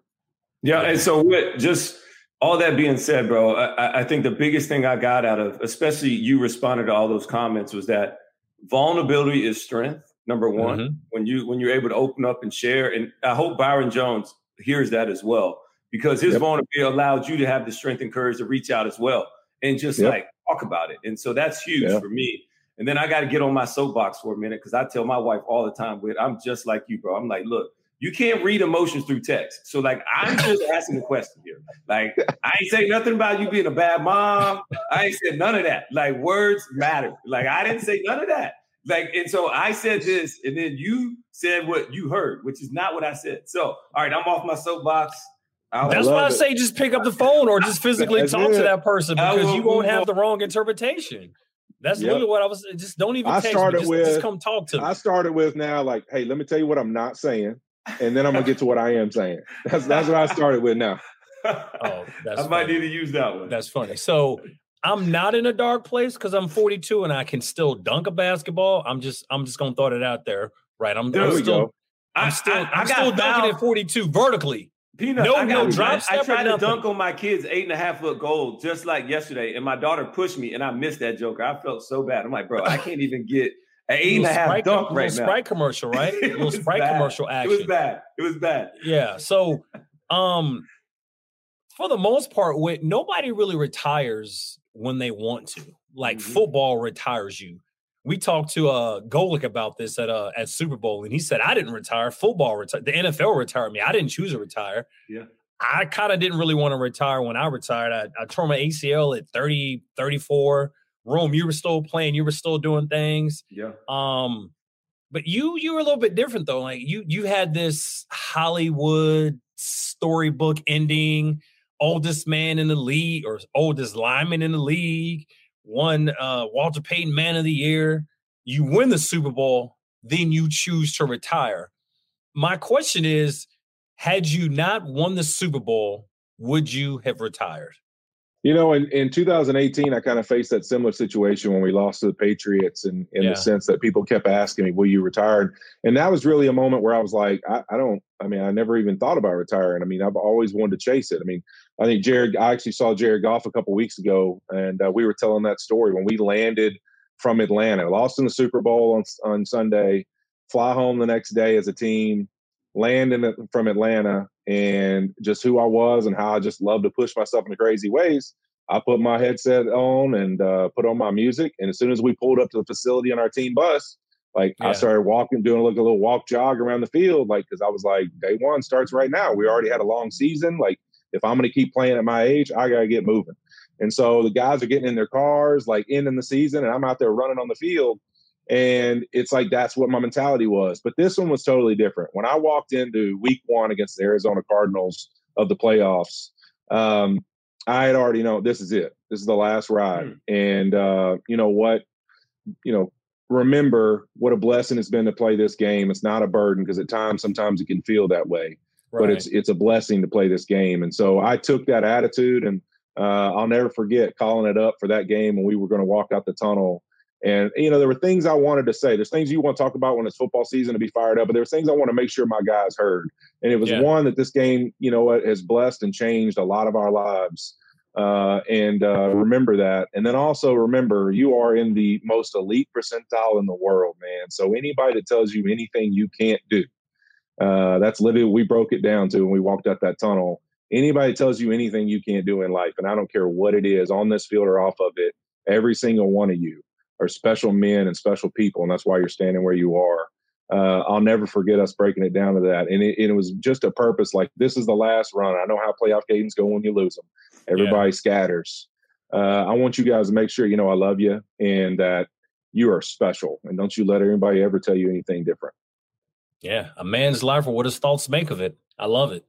Yeah. And so what just all that being said, bro, I, I, think the biggest thing I got out of, especially you responded to all those comments, was that vulnerability is strength. Number one, mm-hmm. when you when you're able to open up and share, and I hope Byron Jones hears that as well, because his yep. vulnerability allowed you to have the strength and courage to reach out as well and just yep. like talk about it. And so that's huge yep. for me. And then I got to get on my soapbox for a minute because I tell my wife all the time, "With I'm just like you, bro." I'm like, look, you can't read emotions through text. So like I'm just asking the question here. Like I ain't say nothing about you being a bad mom. I ain't said none of that. Like words matter. Like I didn't say none of that. Like and so I said this, and then you said what you heard, which is not what I said. So all right, I'm off my soapbox. I That's why I it. say just pick up the phone or just physically talk it. to that person because you won't have the wrong interpretation. That's yep. literally what I was. Just don't even. I started just, with. Just come talk to me. I started with now, like, hey, let me tell you what I'm not saying and then I'm gonna get to what I am saying. That's that's what I started with now. Oh, I might need to use that one. That's funny. So I'm not in a dark place because I'm 42 and I can still dunk a basketball. I'm just I'm just gonna throw it out there. Right. I'm, I'm still I'm still I, I, am still dunking at 42 vertically. Peanut, no, no drop I, I tried to dunk on my kids eight and a half foot goal just like yesterday, and my daughter pushed me, and I missed that joker. I felt so bad. I'm like, bro, I can't even get an eight and a half Sprite, dunk right now. Sprite commercial, right? a little Sprite bad. commercial action. It was bad. It was bad. Yeah. So, um, for the most part, when nobody really retires when they want to. Like mm-hmm. football retires you. We talked to uh Golic about this at uh at Super Bowl, and he said, I didn't retire. Football retired. The NFL retired me. I didn't choose to retire. Yeah. I kind of didn't really want to retire when I retired. I, I tore my ACL at 30, 34. Rome, you were still playing, you were still doing things. Yeah. Um, but you you were a little bit different though. Like you you had this Hollywood storybook ending, oldest man in the league or oldest lineman in the league, won uh Walter Payton Man of the Year. You win the Super Bowl, then you choose to retire. My question is, had you not won the Super Bowl, would you have retired? You know, in, in 2018, I kind of faced that similar situation when we lost to the Patriots, and in, in yeah. the sense that people kept asking me, "Will you retire?" And that was really a moment where I was like, I, I, don't. I mean, I never even thought about retiring. I mean, I've always wanted to chase it. I mean, I think Jared. I actually saw Jared Goff a couple weeks ago, and uh, we were telling that story when we landed from Atlanta, lost in the Super Bowl on on Sunday, fly home the next day as a team, land in, from Atlanta, and just who I was and how I just love to push myself in crazy ways. I put my headset on and uh, put on my music. And as soon as we pulled up to the facility on our team bus, like yeah. I started walking, doing like a little walk jog around the field, like because I was like, day one starts right now. We already had a long season. Like if I'm going to keep playing at my age, I got to get moving. And so the guys are getting in their cars, like ending the season, and I'm out there running on the field. And it's like that's what my mentality was. But this one was totally different. When I walked into week one against the Arizona Cardinals of the playoffs, um, I had already known this is it. This is the last ride. Mm. And uh, you know what? You know, remember what a blessing it's been to play this game. It's not a burden because at times sometimes it can feel that way. Right. But it's it's a blessing to play this game. And so I took that attitude and uh, I'll never forget calling it up for that game when we were going to walk out the tunnel and you know, there were things I wanted to say. There's things you want to talk about when it's football season to be fired up, but there were things I want to make sure my guys heard. And it was yeah. one that this game, you know, has blessed and changed a lot of our lives. Uh, and uh, remember that. And then also remember, you are in the most elite percentile in the world, man. So anybody that tells you anything you can't do, uh, that's literally we broke it down to when we walked out that tunnel. Anybody tells you anything you can't do in life, and I don't care what it is on this field or off of it, Every single one of you are special men and special people, and that's why you're standing where you are. Uh, I'll never forget us breaking it down to that, and it, it, was just a purpose. Like this is the last run. I know how playoff games go when you lose them. Everybody yeah. scatters. Uh, I want you guys to make sure you know I love you and that you are special, and don't you let anybody ever tell you anything different. Yeah, a man's life or what his thoughts make of it. I love it.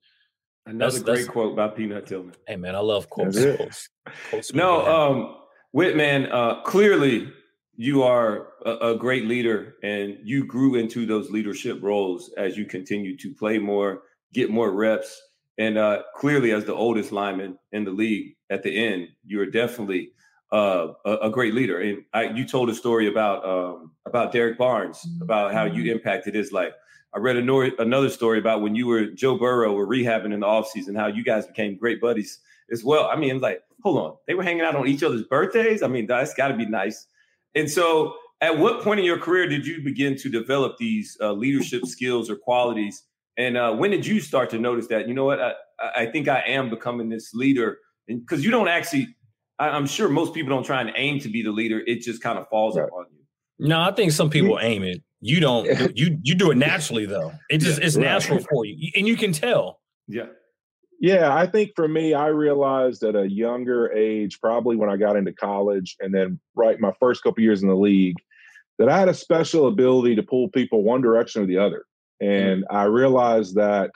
Another that's, great that's, quote by Peanut Tillman. Hey man, I love quotes. quotes, quotes no, um, Whitman, uh, clearly you are a, a, great leader and you grew into those leadership roles as you continue to play more, get more reps. And uh, clearly, as the oldest lineman in the league at the end, you're definitely uh, a, a, great leader. And I, you told a story about um, about Derek Barnes, about how you mm-hmm. impacted his life. I read another story about when you were Joe Burrow were rehabbing in the offseason, how you guys became great buddies as well. I mean, like, hold on, they were hanging out on each other's birthdays. I mean, that's got to be nice. And so, at what point in your career did you begin to develop these uh, leadership skills or qualities? And uh, when did you start to notice that, you know what, I, I think I am becoming this leader? Because you don't actually, I, am sure most people don't try and aim to be the leader. It just kind of falls right. upon you. No, I think some people aim it. You don't. You you do it naturally though. It just yeah, it's right. natural for you, and you can tell. Yeah. Yeah, I think for me, I realized at a younger age, probably when I got into college, and then right my first couple years in the league, that I had a special ability to pull people one direction or the other. And mm-hmm. I realized that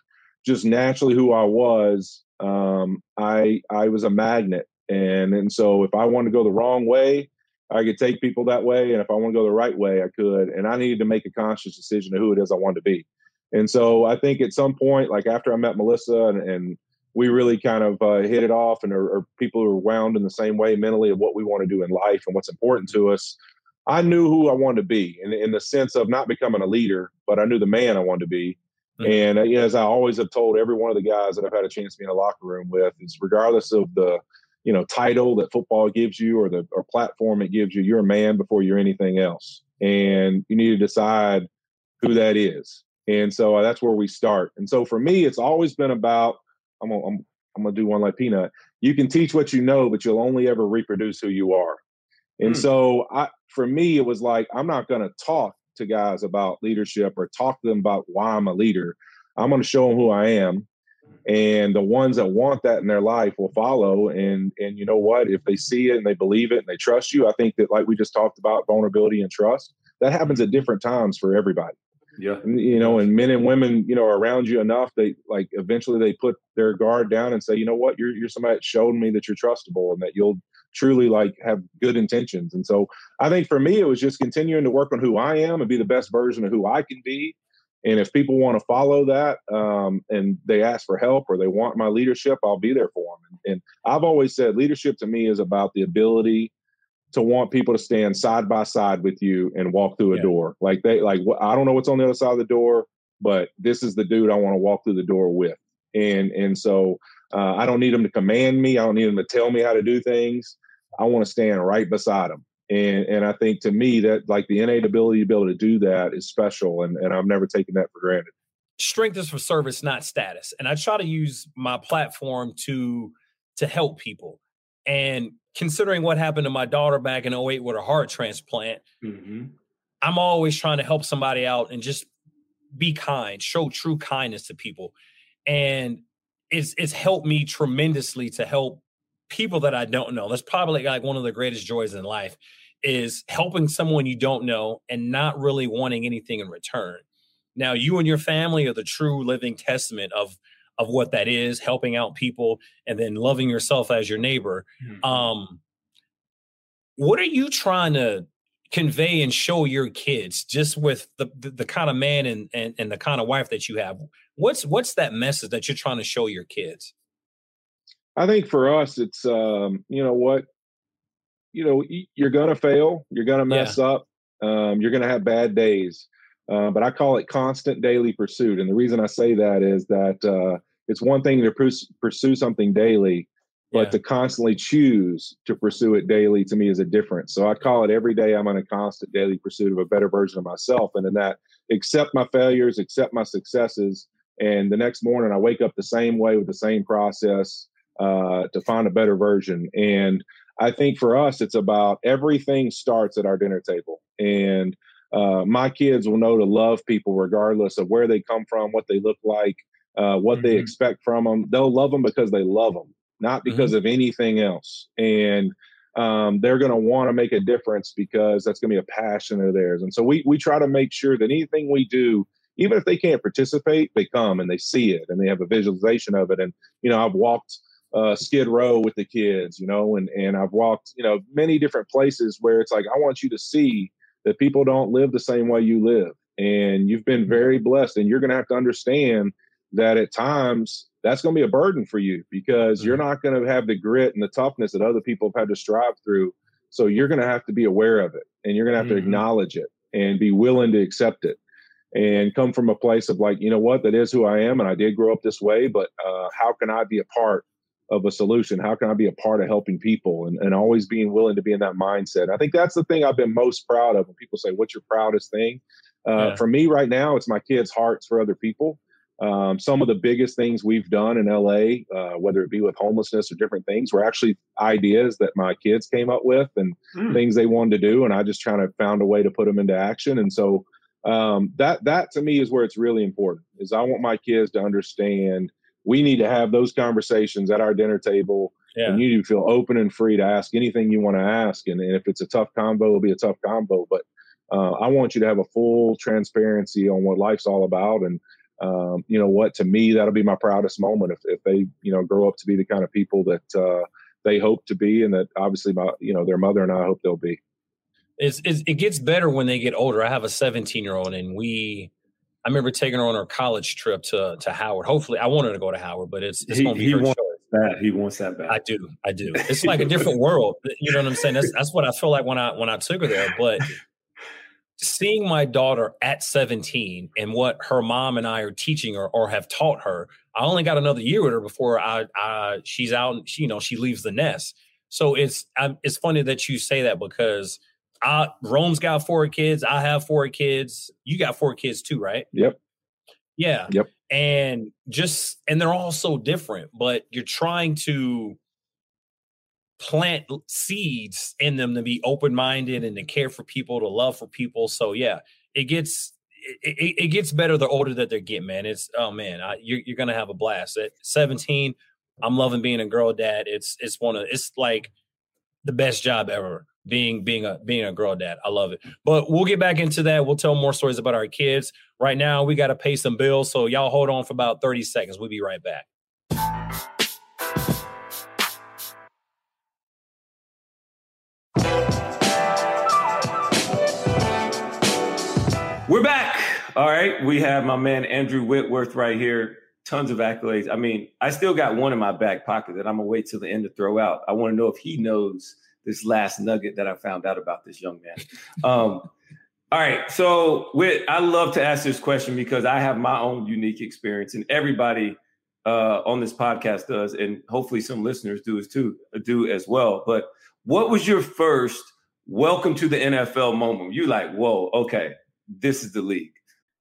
just naturally who I was, um, I I was a magnet, and and so if I wanted to go the wrong way, I could take people that way, and if I want to go the right way, I could. And I needed to make a conscious decision of who it is I wanted to be. And so I think at some point, like after I met Melissa and, and we really kind of uh, hit it off and are, are, people who are wound in the same way mentally of what we want to do in life and what's important to us. I knew who I wanted to be in, in the sense of not becoming a leader, but I knew the man I wanted to be. Mm-hmm. And uh, as I always have told every one of the guys that I've had a chance to be in a locker room with, is regardless of the you know title that football gives you or the or platform it gives you, you're a man before you're anything else, and you need to decide who that is. And so uh, that's where we start. And so for me, it's always been about I'm gonna, I'm, I'm gonna do one like Peanut. You can teach what you know, but you'll only ever reproduce who you are. And mm. so I, for me, it was like I'm not gonna talk to guys about leadership or talk to them about why I'm a leader. I'm gonna show them who I am, and the ones that want that in their life will follow. And and you know what? If they see it and they believe it and they trust you, I think that like we just talked about vulnerability and trust, that happens at different times for everybody. Yeah. You know, and men and women, you know, around you enough, they like eventually they put their guard down and say, you know what, you're you're somebody that showed me that you're trustable and that you'll truly like have good intentions. And so I think for me it was just continuing to work on who I am and be the best version of who I can be. And if people want to follow that um, and they ask for help or they want my leadership, I'll be there for them. And, and I've always said leadership to me is about the ability to want people to stand side by side with you and walk through a yeah. door. Like they like I don't know what's on the other side of the door, but this is the dude I want to walk through the door with. And and so uh, I don't need them to command me. I don't need them to tell me how to do things. I want to stand right beside them. And and I think to me that like the innate ability to be able to do that is special, and and I've never taken that for granted. Strength is for service, not status. And I try to use my platform to to help people. And considering what happened to my daughter back in 08 with a heart transplant, mm-hmm. I'm always trying to help somebody out and just be kind, show true kindness to people. And it's it's helped me tremendously to help people that I don't know. That's probably like one of the greatest joys in life is helping someone you don't know and not really wanting anything in return. Now, you and your family are the true living testament of of what that is, helping out people, and then loving yourself as your neighbor. Mm-hmm. Um, what are you trying to convey and show your kids just with the, the, the kind of man and, and, and the kind of wife that you have? What's what's that message that you're trying to show your kids? I think for us, it's um, you know what, you know, you're gonna fail, you're gonna mess yeah. up, um, you're gonna have bad days. Uh, but I call it constant daily pursuit. And the reason I say that is that uh, it's one thing to pursue something daily, but yeah. to constantly choose to pursue it daily to me is a difference. So I call it every day I'm on a constant daily pursuit of a better version of myself. And in that, accept my failures, accept my successes. And the next morning, I wake up the same way with the same process uh, to find a better version. And I think for us, it's about everything starts at our dinner table. And uh, my kids will know to love people regardless of where they come from, what they look like, uh, what mm-hmm. they expect from them. They'll love them because they love them, not because mm-hmm. of anything else. And um, they're going to want to make a difference because that's going to be a passion of theirs. And so we we try to make sure that anything we do, even if they can't participate, they come and they see it and they have a visualization of it. And you know, I've walked uh, Skid Row with the kids, you know, and and I've walked, you know, many different places where it's like I want you to see that people don't live the same way you live, and you've been very blessed, and you're going to have to understand that at times that's going to be a burden for you because you're mm-hmm. not going to have the grit and the toughness that other people have had to strive through. So you're going to have to be aware of it, and you're going to have mm-hmm. to acknowledge it and be willing to accept it and come from a place of like, you know what, that is who I am, and I did grow up this way, but uh, how can I be a part of a solution? How can I be a part of helping people and, and always being willing to be in that mindset? I think that's the thing I've been most proud of when people say, What's your proudest thing? Uh, yeah. For me right now, it's my kids' hearts for other people. Um, some of the biggest things we've done in LA, uh, whether it be with homelessness or different things, were actually ideas that my kids came up with and mm. things they wanted to do, and I just trying to found a way to put them into action. And so um, that that to me is where it's really important. Is I want my kids to understand we need to have those conversations at our dinner table. Yeah. And you need to feel open and free to ask anything you want to ask. And, and if it's a tough combo, it'll be a tough combo. But uh, I want you to have a full transparency on what life's all about. And, um, you know what, to me, that'll be my proudest moment if, if they, you know, grow up to be the kind of people that uh, they hope to be and that obviously, my, you know, their mother and I hope they'll be. It's, it's, it gets better when they get older. I have a 17 year old and we, I remember taking her on her college trip to to Howard. Hopefully, I wanted to go to Howard, but it's it's going to be her wants. That he wants that back. I do, I do. It's like a different world. You know what I'm saying? That's that's what I feel like when I when I took her there. But seeing my daughter at 17 and what her mom and I are teaching her or have taught her, I only got another year with her before I, I she's out. She, you know, she leaves the nest. So it's I'm, it's funny that you say that because I Rome's got four kids. I have four kids. You got four kids too, right? Yep. Yeah. Yep. And just and they're all so different, but you're trying to plant seeds in them to be open-minded and to care for people, to love for people. So yeah, it gets it, it, gets better the older that they get, man. It's oh man, I, you're you're gonna have a blast. At 17, I'm loving being a girl dad. It's it's one of it's like the best job ever being being a being a girl dad. I love it. But we'll get back into that. We'll tell more stories about our kids. Right now, we got to pay some bills, so y'all hold on for about 30 seconds. We'll be right back. All right. We have my man Andrew Whitworth right here. Tons of accolades. I mean, I still got one in my back pocket that I'm gonna wait till the end to throw out. I want to know if he knows this last nugget that I found out about this young man. Um, all right, so with I love to ask this question because I have my own unique experience, and everybody uh, on this podcast does, and hopefully some listeners do as too do as well. But what was your first welcome to the NFL moment? You like, whoa, okay, this is the league.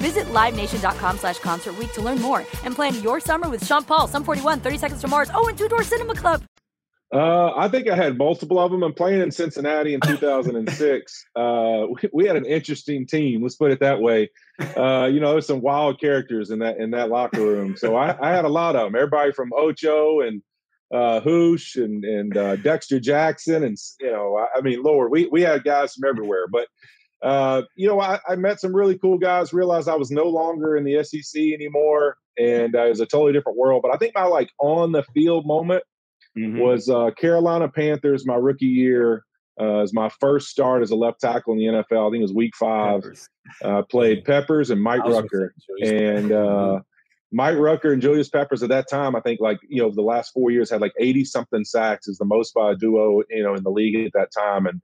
Visit LiveNation.com slash Concert Week to learn more and plan your summer with Sean Paul, Sum 41, 30 Seconds to Mars, oh, and Two Door Cinema Club. Uh, I think I had multiple of them. I'm playing in Cincinnati in 2006. uh, we, we, had an interesting team. Let's put it that way. Uh, you know, there's some wild characters in that in that locker room. So I, I had a lot of them. Everybody from Ocho and uh, Hoosh and and uh, Dexter Jackson, and you know, I, I, mean, Lord, we we had guys from everywhere. But uh, you know, I, I, met some really cool guys. Realized I was no longer in the SEC anymore, and uh, it was a totally different world. But I think my like on the field moment mm-hmm. was uh, Carolina Panthers my rookie year. Uh, as my first start as a left tackle in the NFL. I think it was week five. Uh, played Peppers and Mike Rucker. And uh, Mike Rucker and Julius Peppers at that time, I think like, you know, the last four years had like 80 something sacks is the most by a duo, you know, in the league at that time. And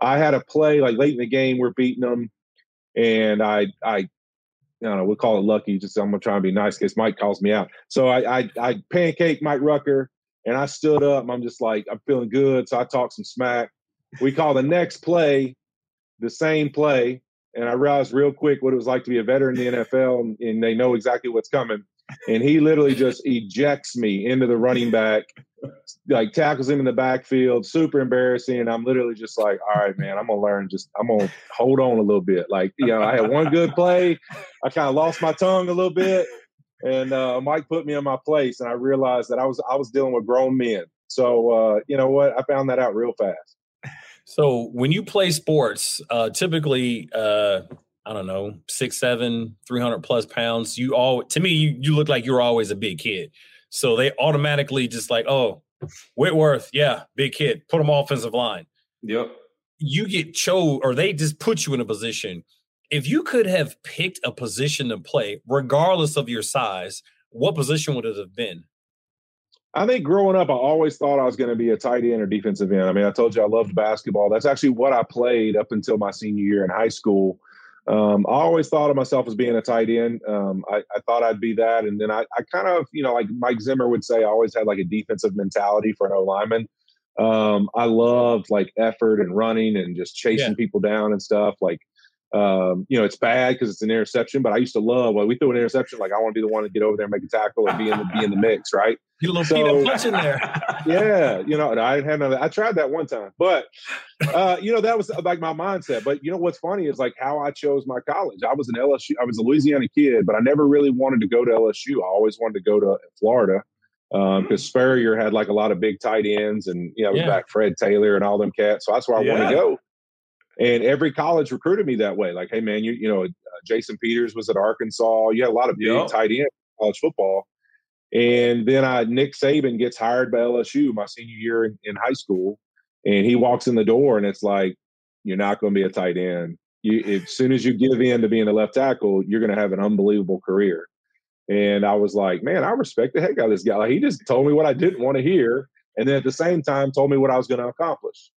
I had a play like late in the game, we're beating them. And I, I, I don't know, we'll call it lucky. Just I'm gonna try and be nice because Mike calls me out. So I, I, I pancake Mike Rucker and I stood up I'm just like, I'm feeling good. So I talked some smack. We call the next play the same play. And I realized real quick what it was like to be a veteran in the NFL and, and they know exactly what's coming. And he literally just ejects me into the running back, like tackles him in the backfield, super embarrassing. I'm literally just like, all right, man, I'm gonna learn just I'm gonna hold on a little bit. Like, you know, I had one good play. I kind of lost my tongue a little bit and uh, Mike put me in my place, and I realized that I was I was dealing with grown men. So uh, you know what? I found that out real fast. So when you play sports, uh, typically, uh, I don't know, six, seven, 300 plus pounds, you all, to me, you, you look like you're always a big kid. So they automatically just like, oh, Whitworth, yeah, big kid, put him offensive line. Yep. You get chose, or they just put you in a position if you could have picked a position to play, regardless of your size, what position would it have been? I think growing up, I always thought I was going to be a tight end or defensive end. I mean, I told you I loved basketball. That's actually what I played up until my senior year in high school. Um, I always thought of myself as being a tight end. Um, I, I, thought I'd be that. And then I, I, kind of, you know, like Mike Zimmer would say, I always had like a defensive mentality for an O lineman. Um, I loved like effort and running and just chasing yeah. people down and stuff. Like, um, you know, it's bad because it's an interception, but I used to love when we threw an interception. Like I want to be the one to get over there and make a tackle and be in the be in the mix, right? Get a little so, punch in there. yeah, you know, I had none I tried that one time, but uh, you know, that was like my mindset. But you know, what's funny is like how I chose my college. I was an LSU, I was a Louisiana kid, but I never really wanted to go to LSU. I always wanted to go to Florida because um, Spurrier had like a lot of big tight ends, and you know, yeah. back Fred Taylor and all them cats. So that's where I yeah. wanted to go. And every college recruited me that way. Like, hey man, you you know, uh, Jason Peters was at Arkansas. You had a lot of big yep. tight end college football. And then I Nick Saban gets hired by LSU my senior year in, in high school, and he walks in the door, and it's like, you're not going to be a tight end. You, as soon as you give in to being a left tackle, you're going to have an unbelievable career. And I was like, man, I respect the heck out of this guy. Like, he just told me what I didn't want to hear, and then at the same time told me what I was going to accomplish.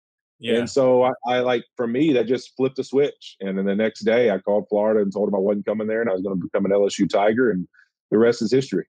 Yeah. And so I, I, like for me that just flipped a switch. And then the next day I called Florida and told them I wasn't coming there and I was going to become an LSU Tiger and the rest is history.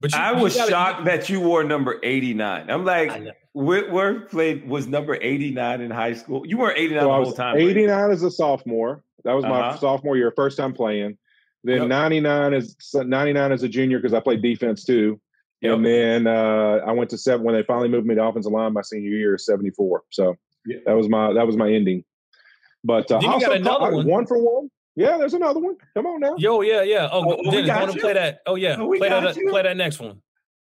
But you, I was gotta, shocked that you wore number 89. I'm like, Whitworth played was number 89 in high school. You were 89 so the whole time. 89 right? as a sophomore. That was my Uh-huh. sophomore year, first time playing. Then Yep. 99 is 99 as a junior because I played defense too. Yep. And then uh, I went to seven when they finally moved me to offensive line my senior year, 74. So Yeah. that was my that was my ending. But uh, you also got another one. one for one. Yeah, there's another one. Come on now. Yo, yeah, yeah. Oh, Oh, we Dennis, got want to play that? Oh, yeah. Oh, play that. you. Play that next one.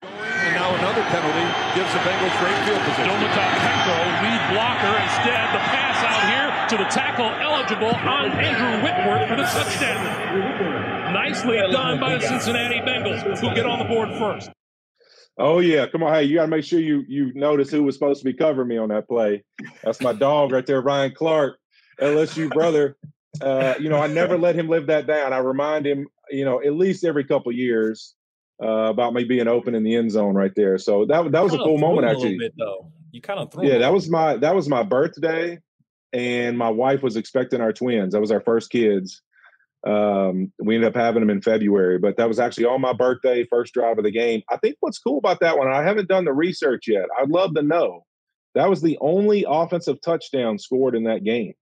And now another penalty gives the Bengals great field position. Domata Peko, lead blocker. Instead, the pass out here to the tackle eligible on Andrew Whitworth for the touchdown. Nicely done by the Cincinnati Bengals, who get on the board first. Oh yeah, come on. Hey, you got to make sure you you notice who was supposed to be covering me on that play. That's my dog right there, Ryan Clark, LSU brother. Uh, you know, I never let him live that down. I remind him, you know, at least every couple years uh, about me being open in the end zone right there. So that that was a cool moment a actually. Bit, though. You kind of threw. Yeah, that was my that was my birthday, and my wife was expecting our twins. That was our first kids. Um, we ended up having them in February, but that was actually on my birthday, first drive of the game. I think what's cool about that one, I haven't done the research yet. I'd love to know. That was the only offensive touchdown scored in that game.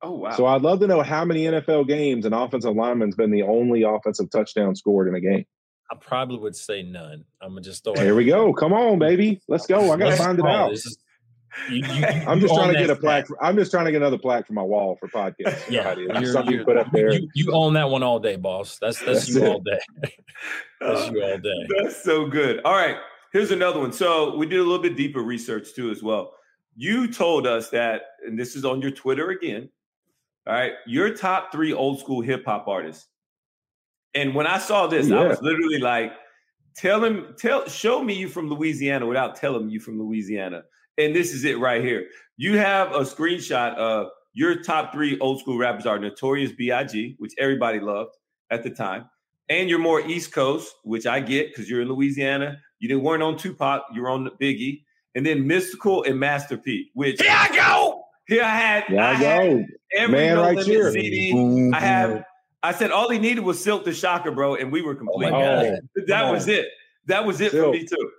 Oh wow. So I'd love to know how many NFL games an offensive lineman's been the only offensive touchdown scored in a game. I probably would say none. I'm gonna just throw. Here we go. Come on, baby. Let's go. I gotta Let's find it out. This is- you- you- you- I'm just trying to get a plaque. For, I'm just trying to get another plaque for my wall for podcast. Yeah, Something you're- you you're- put up there. You, you own that one all day, boss. That's that's, That's you it. all day. That's you all day. That's so good. All right, here's another one. So we did a little bit deeper research too, as well. You told us that, and this is on your Twitter again. All right, your top three old school hip hop artists. And when I saw this, I was literally like, "Tell him, tell, show me you from Louisiana without telling you from Louisiana." And this is it right here. You have a screenshot of your top three old school rappers are Notorious B.I.G., which everybody loved at the time and you're more East Coast, which I get because you're in Louisiana. You didn't weren't on Tupac, you're on Biggie, and then Mystikal and Master P. Which here I go. Here I had. There I had go. Every Man No right Limit here. CD. I have. I said all he needed was Silk the Shocker, bro, and we were oh complete. my God. Oh, that Come was on. it. That was it for me too.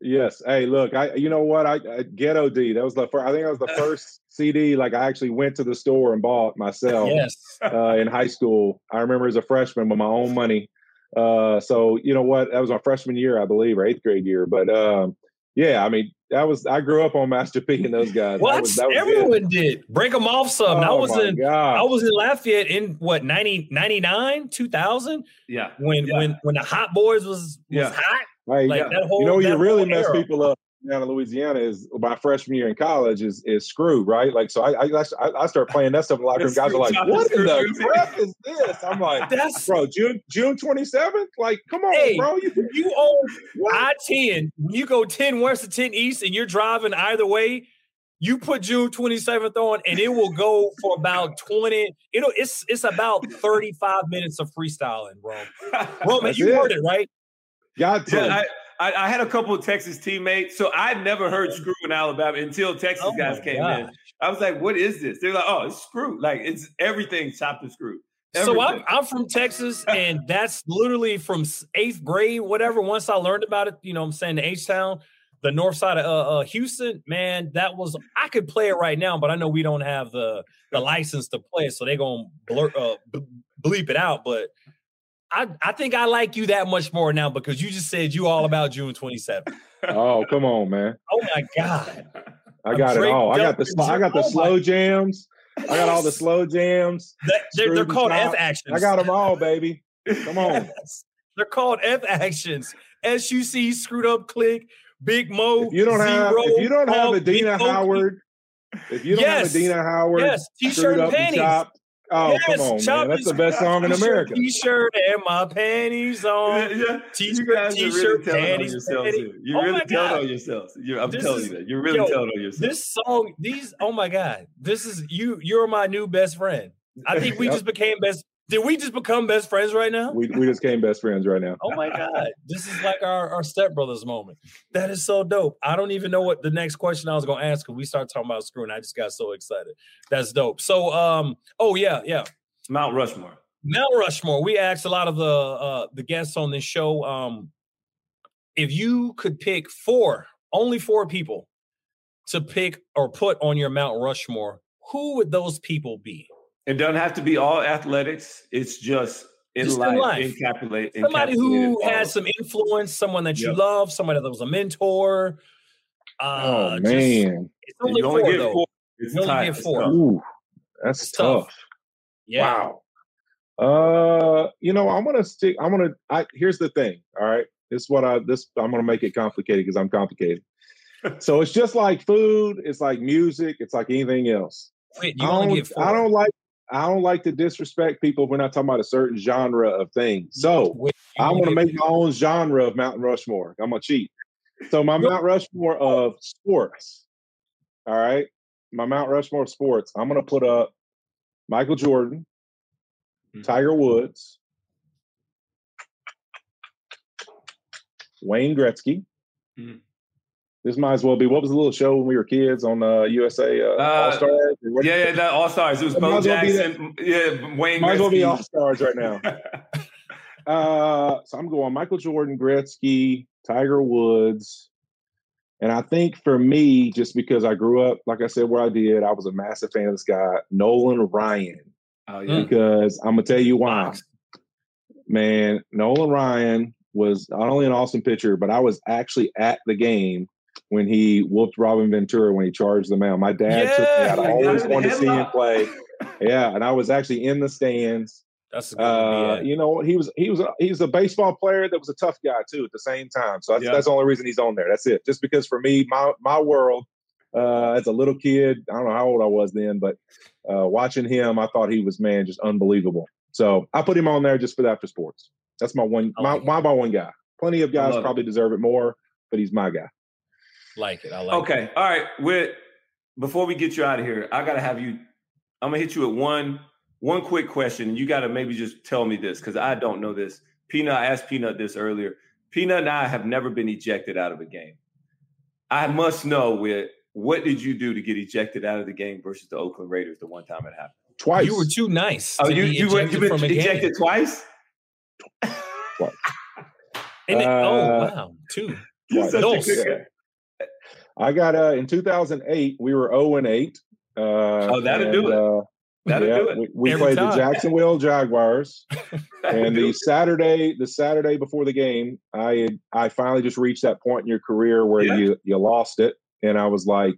Yes. Hey, look, I you know what? I, I Ghetto D. That was the first. I think that was the first CD. Like I actually went to the store and bought myself Yes. uh, in high school. I remember as a freshman with my own money. Uh, so you know what? That was my freshman year, I believe, or eighth grade year. But um, yeah, I mean, that was I grew up on Master P and those guys. What? That was, that was it. Everyone did. Break them off some. I Oh, was my in. God. I was in Lafayette in what 90, 99, 2000 Yeah. when Yeah. when when the Hot Boys was was Yeah. hot. Like that whole. you know, you really mess era. people up down in Louisiana is my freshman year in college is is screw right. Like so, I I, I start playing that stuff in the locker room. Guys are like, "What in the crap is this?" I'm like, That's "Bro, June June 27th? Like, come on, Hey, bro, you you own? I ten. When you go ten west to ten east, and you're driving either way, you put June twenty seventh on, and it will go for about twenty. It'll it's it's about thirty five minutes of freestyling, bro. Roman, That's you it. heard it right. Got to. Yeah, I, I, I had a couple of Texas teammates, so I'd never heard screw in Alabama until Texas Oh guys came gosh. in. I was like, "What is this?" They're like, "Oh, it's screw. Like it's everything chopped and screwed." So I'm I'm from Texas, and that's literally from eighth grade, whatever. Once I learned about it, you know, what I'm saying the H Town, the north side of uh, uh, Houston, man, that was I could play it right now, but I know we don't have the the license to play, it, so they're gonna blur uh, bleep it out. But I I think I like you that much more now because you just said you all about June 27th. oh, come on, man. Oh my god, I got it all. I got the sl- I got the Oh, slow jams. I got all the slow jams. They're, they're called F actions. I got them all, baby. Come on. Yes. They're called F actions. SUC screwed up click. Big Mo. If you don't have zero, if you don't have Paul, a Big Dina Mo, Howard, if you don't Yes. have Adina Howard, Yes, t-shirt and panties. chopped. Oh, yes, come on, chopped man. That's the best song in t-shirt, America. T-shirt and my panties on. yeah, T-shirt, you guys are really t-shirt, telling on panties, yourselves panties. You're Oh really my telling on yourselves. You're, I'm This telling is- you that. You're really yo, telling on yourselves. This song, these, oh my God, this is you. You're my new best friend. I think we Yep. just became best. Did we just become best friends right now? We we just came best friends right now. Oh my God. This is like our, our stepbrothers moment. That is so dope. I don't even know what the next question I was gonna ask because we started talking about screwing. I just got so excited. That's dope. So um, oh yeah, yeah. Mount Rushmore. Mount Rushmore. We asked a lot of the uh the guests on this show. Um, if you could pick four, only four people to pick or put on your Mount Rushmore, who would those people be? It doesn't have to be all athletics. It's just in Just in life, life. encapsulate. Somebody encapsulate who has some influence, someone that you Yep. love, somebody that was a mentor. Uh, oh just- man, it's only you only four, get though. four. It's You only tight. get It's four. tough. Ooh, that's It's tough. tough. Yeah. Wow. Uh, you know, I'm gonna stick. I'm gonna. I here's the thing. All right, this is what I. This I'm gonna make it complicated because I'm complicated. so it's just like food. It's like music. It's like anything else. Wait, you I only don't, get four. I don't like. I don't like to disrespect people if we're not talking about a certain genre of things. So I'm only gonna make my own genre of Mountain Rushmore. I'm gonna cheat. So my Mount Rushmore of sports. All right, my Mount Rushmore of sports. I'm gonna put up Michael Jordan, Hmm. Tiger Woods, Wayne Gretzky. This might as well be what was the little show when we were kids on uh, USA uh, Uh, All Stars? Yeah, yeah, that All Stars. It was It Bo as well Jackson. Yeah, Wayne. Might as well be All Stars right now. Uh, so I'm going Michael Jordan, Gretzky, Tiger Woods. And I think for me, just because I grew up, like I said, where I did, I was a massive fan of this guy, Nolan Ryan. oh yeah. Because I'm gonna tell you why. Man, Nolan Ryan was not only an awesome pitcher, but I was actually at the game when he whooped Robin Ventura when he charged the mound. My dad took me Yeah, out. I always wanted to see him play. Yeah, and I was actually in the stands. That's a good Uh, be you know? He was he was a, he's a baseball player that was a tough guy too at the same time. So that's, Yeah. that's the only reason he's on there. That's it. Just because for me, my my world uh, as a little kid, I don't know how old I was then, but uh, watching him, I thought he was man just unbelievable. So I put him on there just for that for sports. That's my one my my, my one guy. Plenty of guys love it. probably deserve it more, but he's my guy. Like it. I like it. Okay. All right. With before we get you out of here, I gotta have you. I'm gonna hit you with one one quick question, and you gotta maybe just tell me this because I don't know this. Peanut, I asked Peanut this earlier. Peanut and I have never been ejected out of a game. I must know with what did you do to get ejected out of the game versus the Oakland Raiders the one time it happened? Twice. You were too nice. Oh, to you be you went ejected you been from game. ejected twice? And it, Uh, oh wow, two. Twice. such a good guy. I got uh in 2008, we were 0 and 8. Uh, Oh, that'll do it. Uh, That'll yeah, do it. We, we Every played the. Jacksonville Jaguars, and the. Saturday, the Saturday before the game, I had, I finally just reached that point in your career where Yeah. you you lost it, and I was like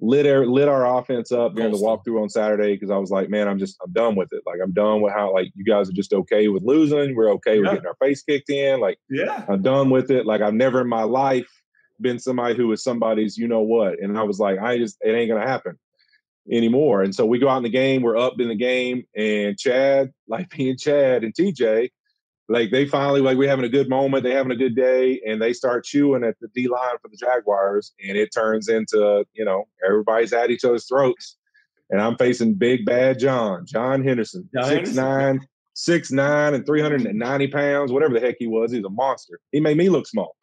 lit our, lit our offense up during the Awesome. walkthrough on Saturday because I was like, man, I'm just I'm done with it. Like I'm done with how like you guys are just okay with losing. We're okay with Yeah. getting our face kicked in. Like yeah. I'm done with it. Like I've never in my life been somebody who was somebody's you know what. And I was like, I just it ain't gonna happen anymore. And so we go out in the game, we're up in the game, and Chad, like me and Chad and TJ, like they finally like we're having a good moment, they having a good day, and they start chewing at the D line for the Jaguars, and it turns into, you know, everybody's at each other's throats. And I'm facing big bad John, John Henderson, John six Henderson. nine, six nine, and 390 pounds, whatever the heck he was. He's a monster. He made me look small.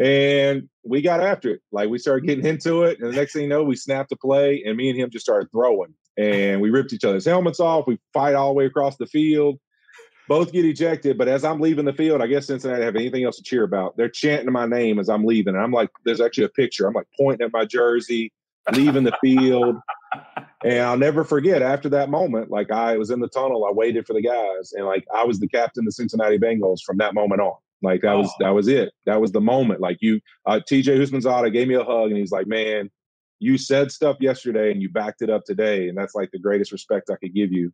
And we got after it. Like we started getting into it. And the next thing you know, we snapped a play and me and him just started throwing. And we ripped each other's helmets off. We fight all the way across the field. Both get ejected. But as I'm leaving the field, I guess Cincinnati have anything else to cheer about. They're chanting my name as I'm leaving. And I'm like, there's actually a picture. I'm like pointing at my jersey, leaving the field. And I'll never forget after that moment, like I was in the tunnel, I waited for the guys, and like I was the captain of the Cincinnati Bengals from that moment on. Like that was that was it. That was the moment. Like you, uh, TJ Houshmandzadeh gave me a hug, and he's like, "Man, you said stuff yesterday, and you backed it up today, and that's like the greatest respect I could give you."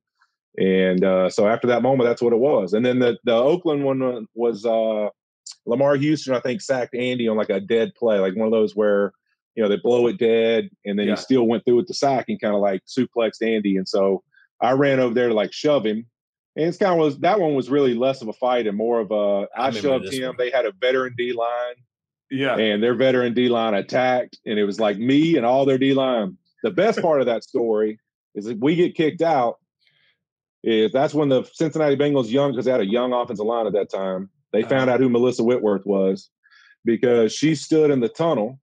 And uh, so after that moment, that's what it was. And then the the Oakland one was uh, Lamarr Houston, I think, sacked Andy on like a dead play, like one of those where you know they blow it dead, and then Yeah. he still went through with the sack and kind of like suplexed Andy. And so I ran over there to like shove him. And it's kind of was that one was really less of a fight and more of a I I, remember shoved him. one. They had a veteran D line, Yeah. and their veteran D line attacked, and it was like me and all their D line. The best part of that story is if we get kicked out, is that's when the Cincinnati Bengals young because they had a young offensive line at that time. They uh-huh. found out who Melissa Whitworth was because she stood in the tunnel,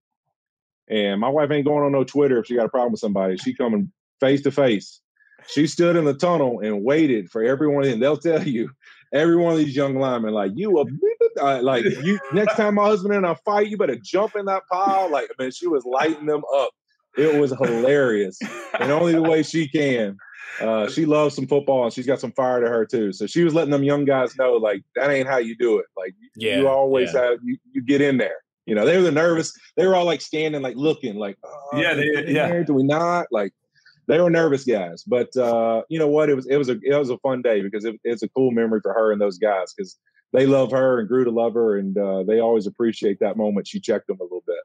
and my wife ain't going on no Twitter if she got a problem with somebody. She coming face to face. She stood in the tunnel and waited for everyone, and they'll tell you every one of these young linemen, like you, a, uh, like you. Next time my husband and I fight, you better jump in that pile. Like man, she was lighting them up. It was hilarious, and only the way she can. Uh, she loves some football and she's got some fire to her too. So she was letting them young guys know, like, that ain't how you do it. Like, Yeah, you always yeah. have you, you get in there. You know, they were the nervous. They were all like standing, like looking, like, oh, Yeah, they- yeah. there? do we not? Like, they were nervous guys. But uh, you know what? It was it was a it was a fun day because it, it's a cool memory for her and those guys because they love her and grew to love her, and uh, they always appreciate that moment she checked them a little bit.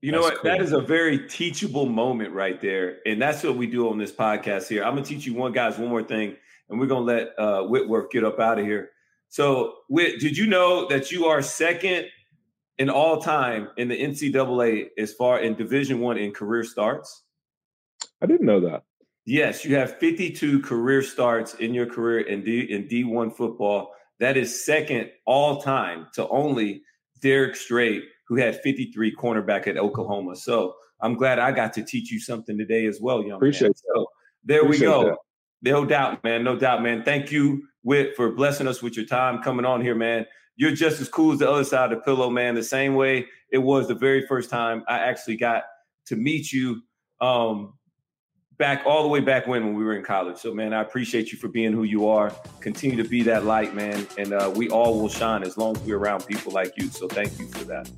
You know what? That cool. is a very teachable moment right there. And that's what we do on this podcast here. I'm going to teach you one, guys, one more thing, and we're going to let uh, Whitworth get up out of here. So, Whit, did you know that you are second in all time in the NCAA as far in Division One in career starts? I didn't know that. Yes, you have 52 career starts in your career in D in D1 football. That is second all time to only Derrick Strait, who had 53 cornerback at Oklahoma. So I'm glad I got to teach you something today as well, young Appreciate man. So there Appreciate we go. that. No doubt, man. No doubt, man. Thank you, Whit, for blessing us with your time coming on here, man. You're just as cool as the other side of the pillow, man. The same way it was the very first time I actually got to meet you. Um, back all the way back when when we were in college. So man, I appreciate you for being who you are. Continue to be that light, man, and uh, we all will shine as long as we're around people like you. So thank you for that.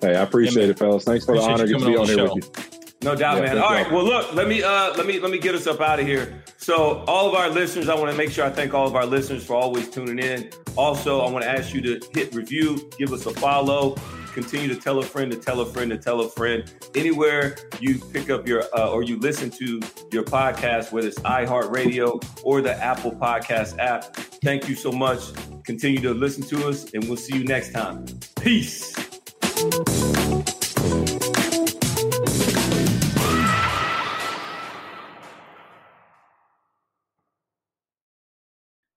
Hey, I appreciate man. it, fellas. Thanks for Appreciate the honor to be on on the here show. with you. No doubt, Yeah, man. thank All you. right. Well, look, let me uh let me let me get us up out of here. So, all of our listeners, I want to make sure I thank all of our listeners for always tuning in. Also, I want to ask you to hit review, give us a follow, continue to tell a friend to tell a friend to tell a friend. Anywhere you pick up your uh, or you listen to your podcast, whether it's iHeartRadio or the Apple Podcast app. Thank you so much. Continue to listen to us, and we'll see you next time. Peace.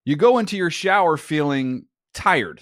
You go into your shower feeling tired,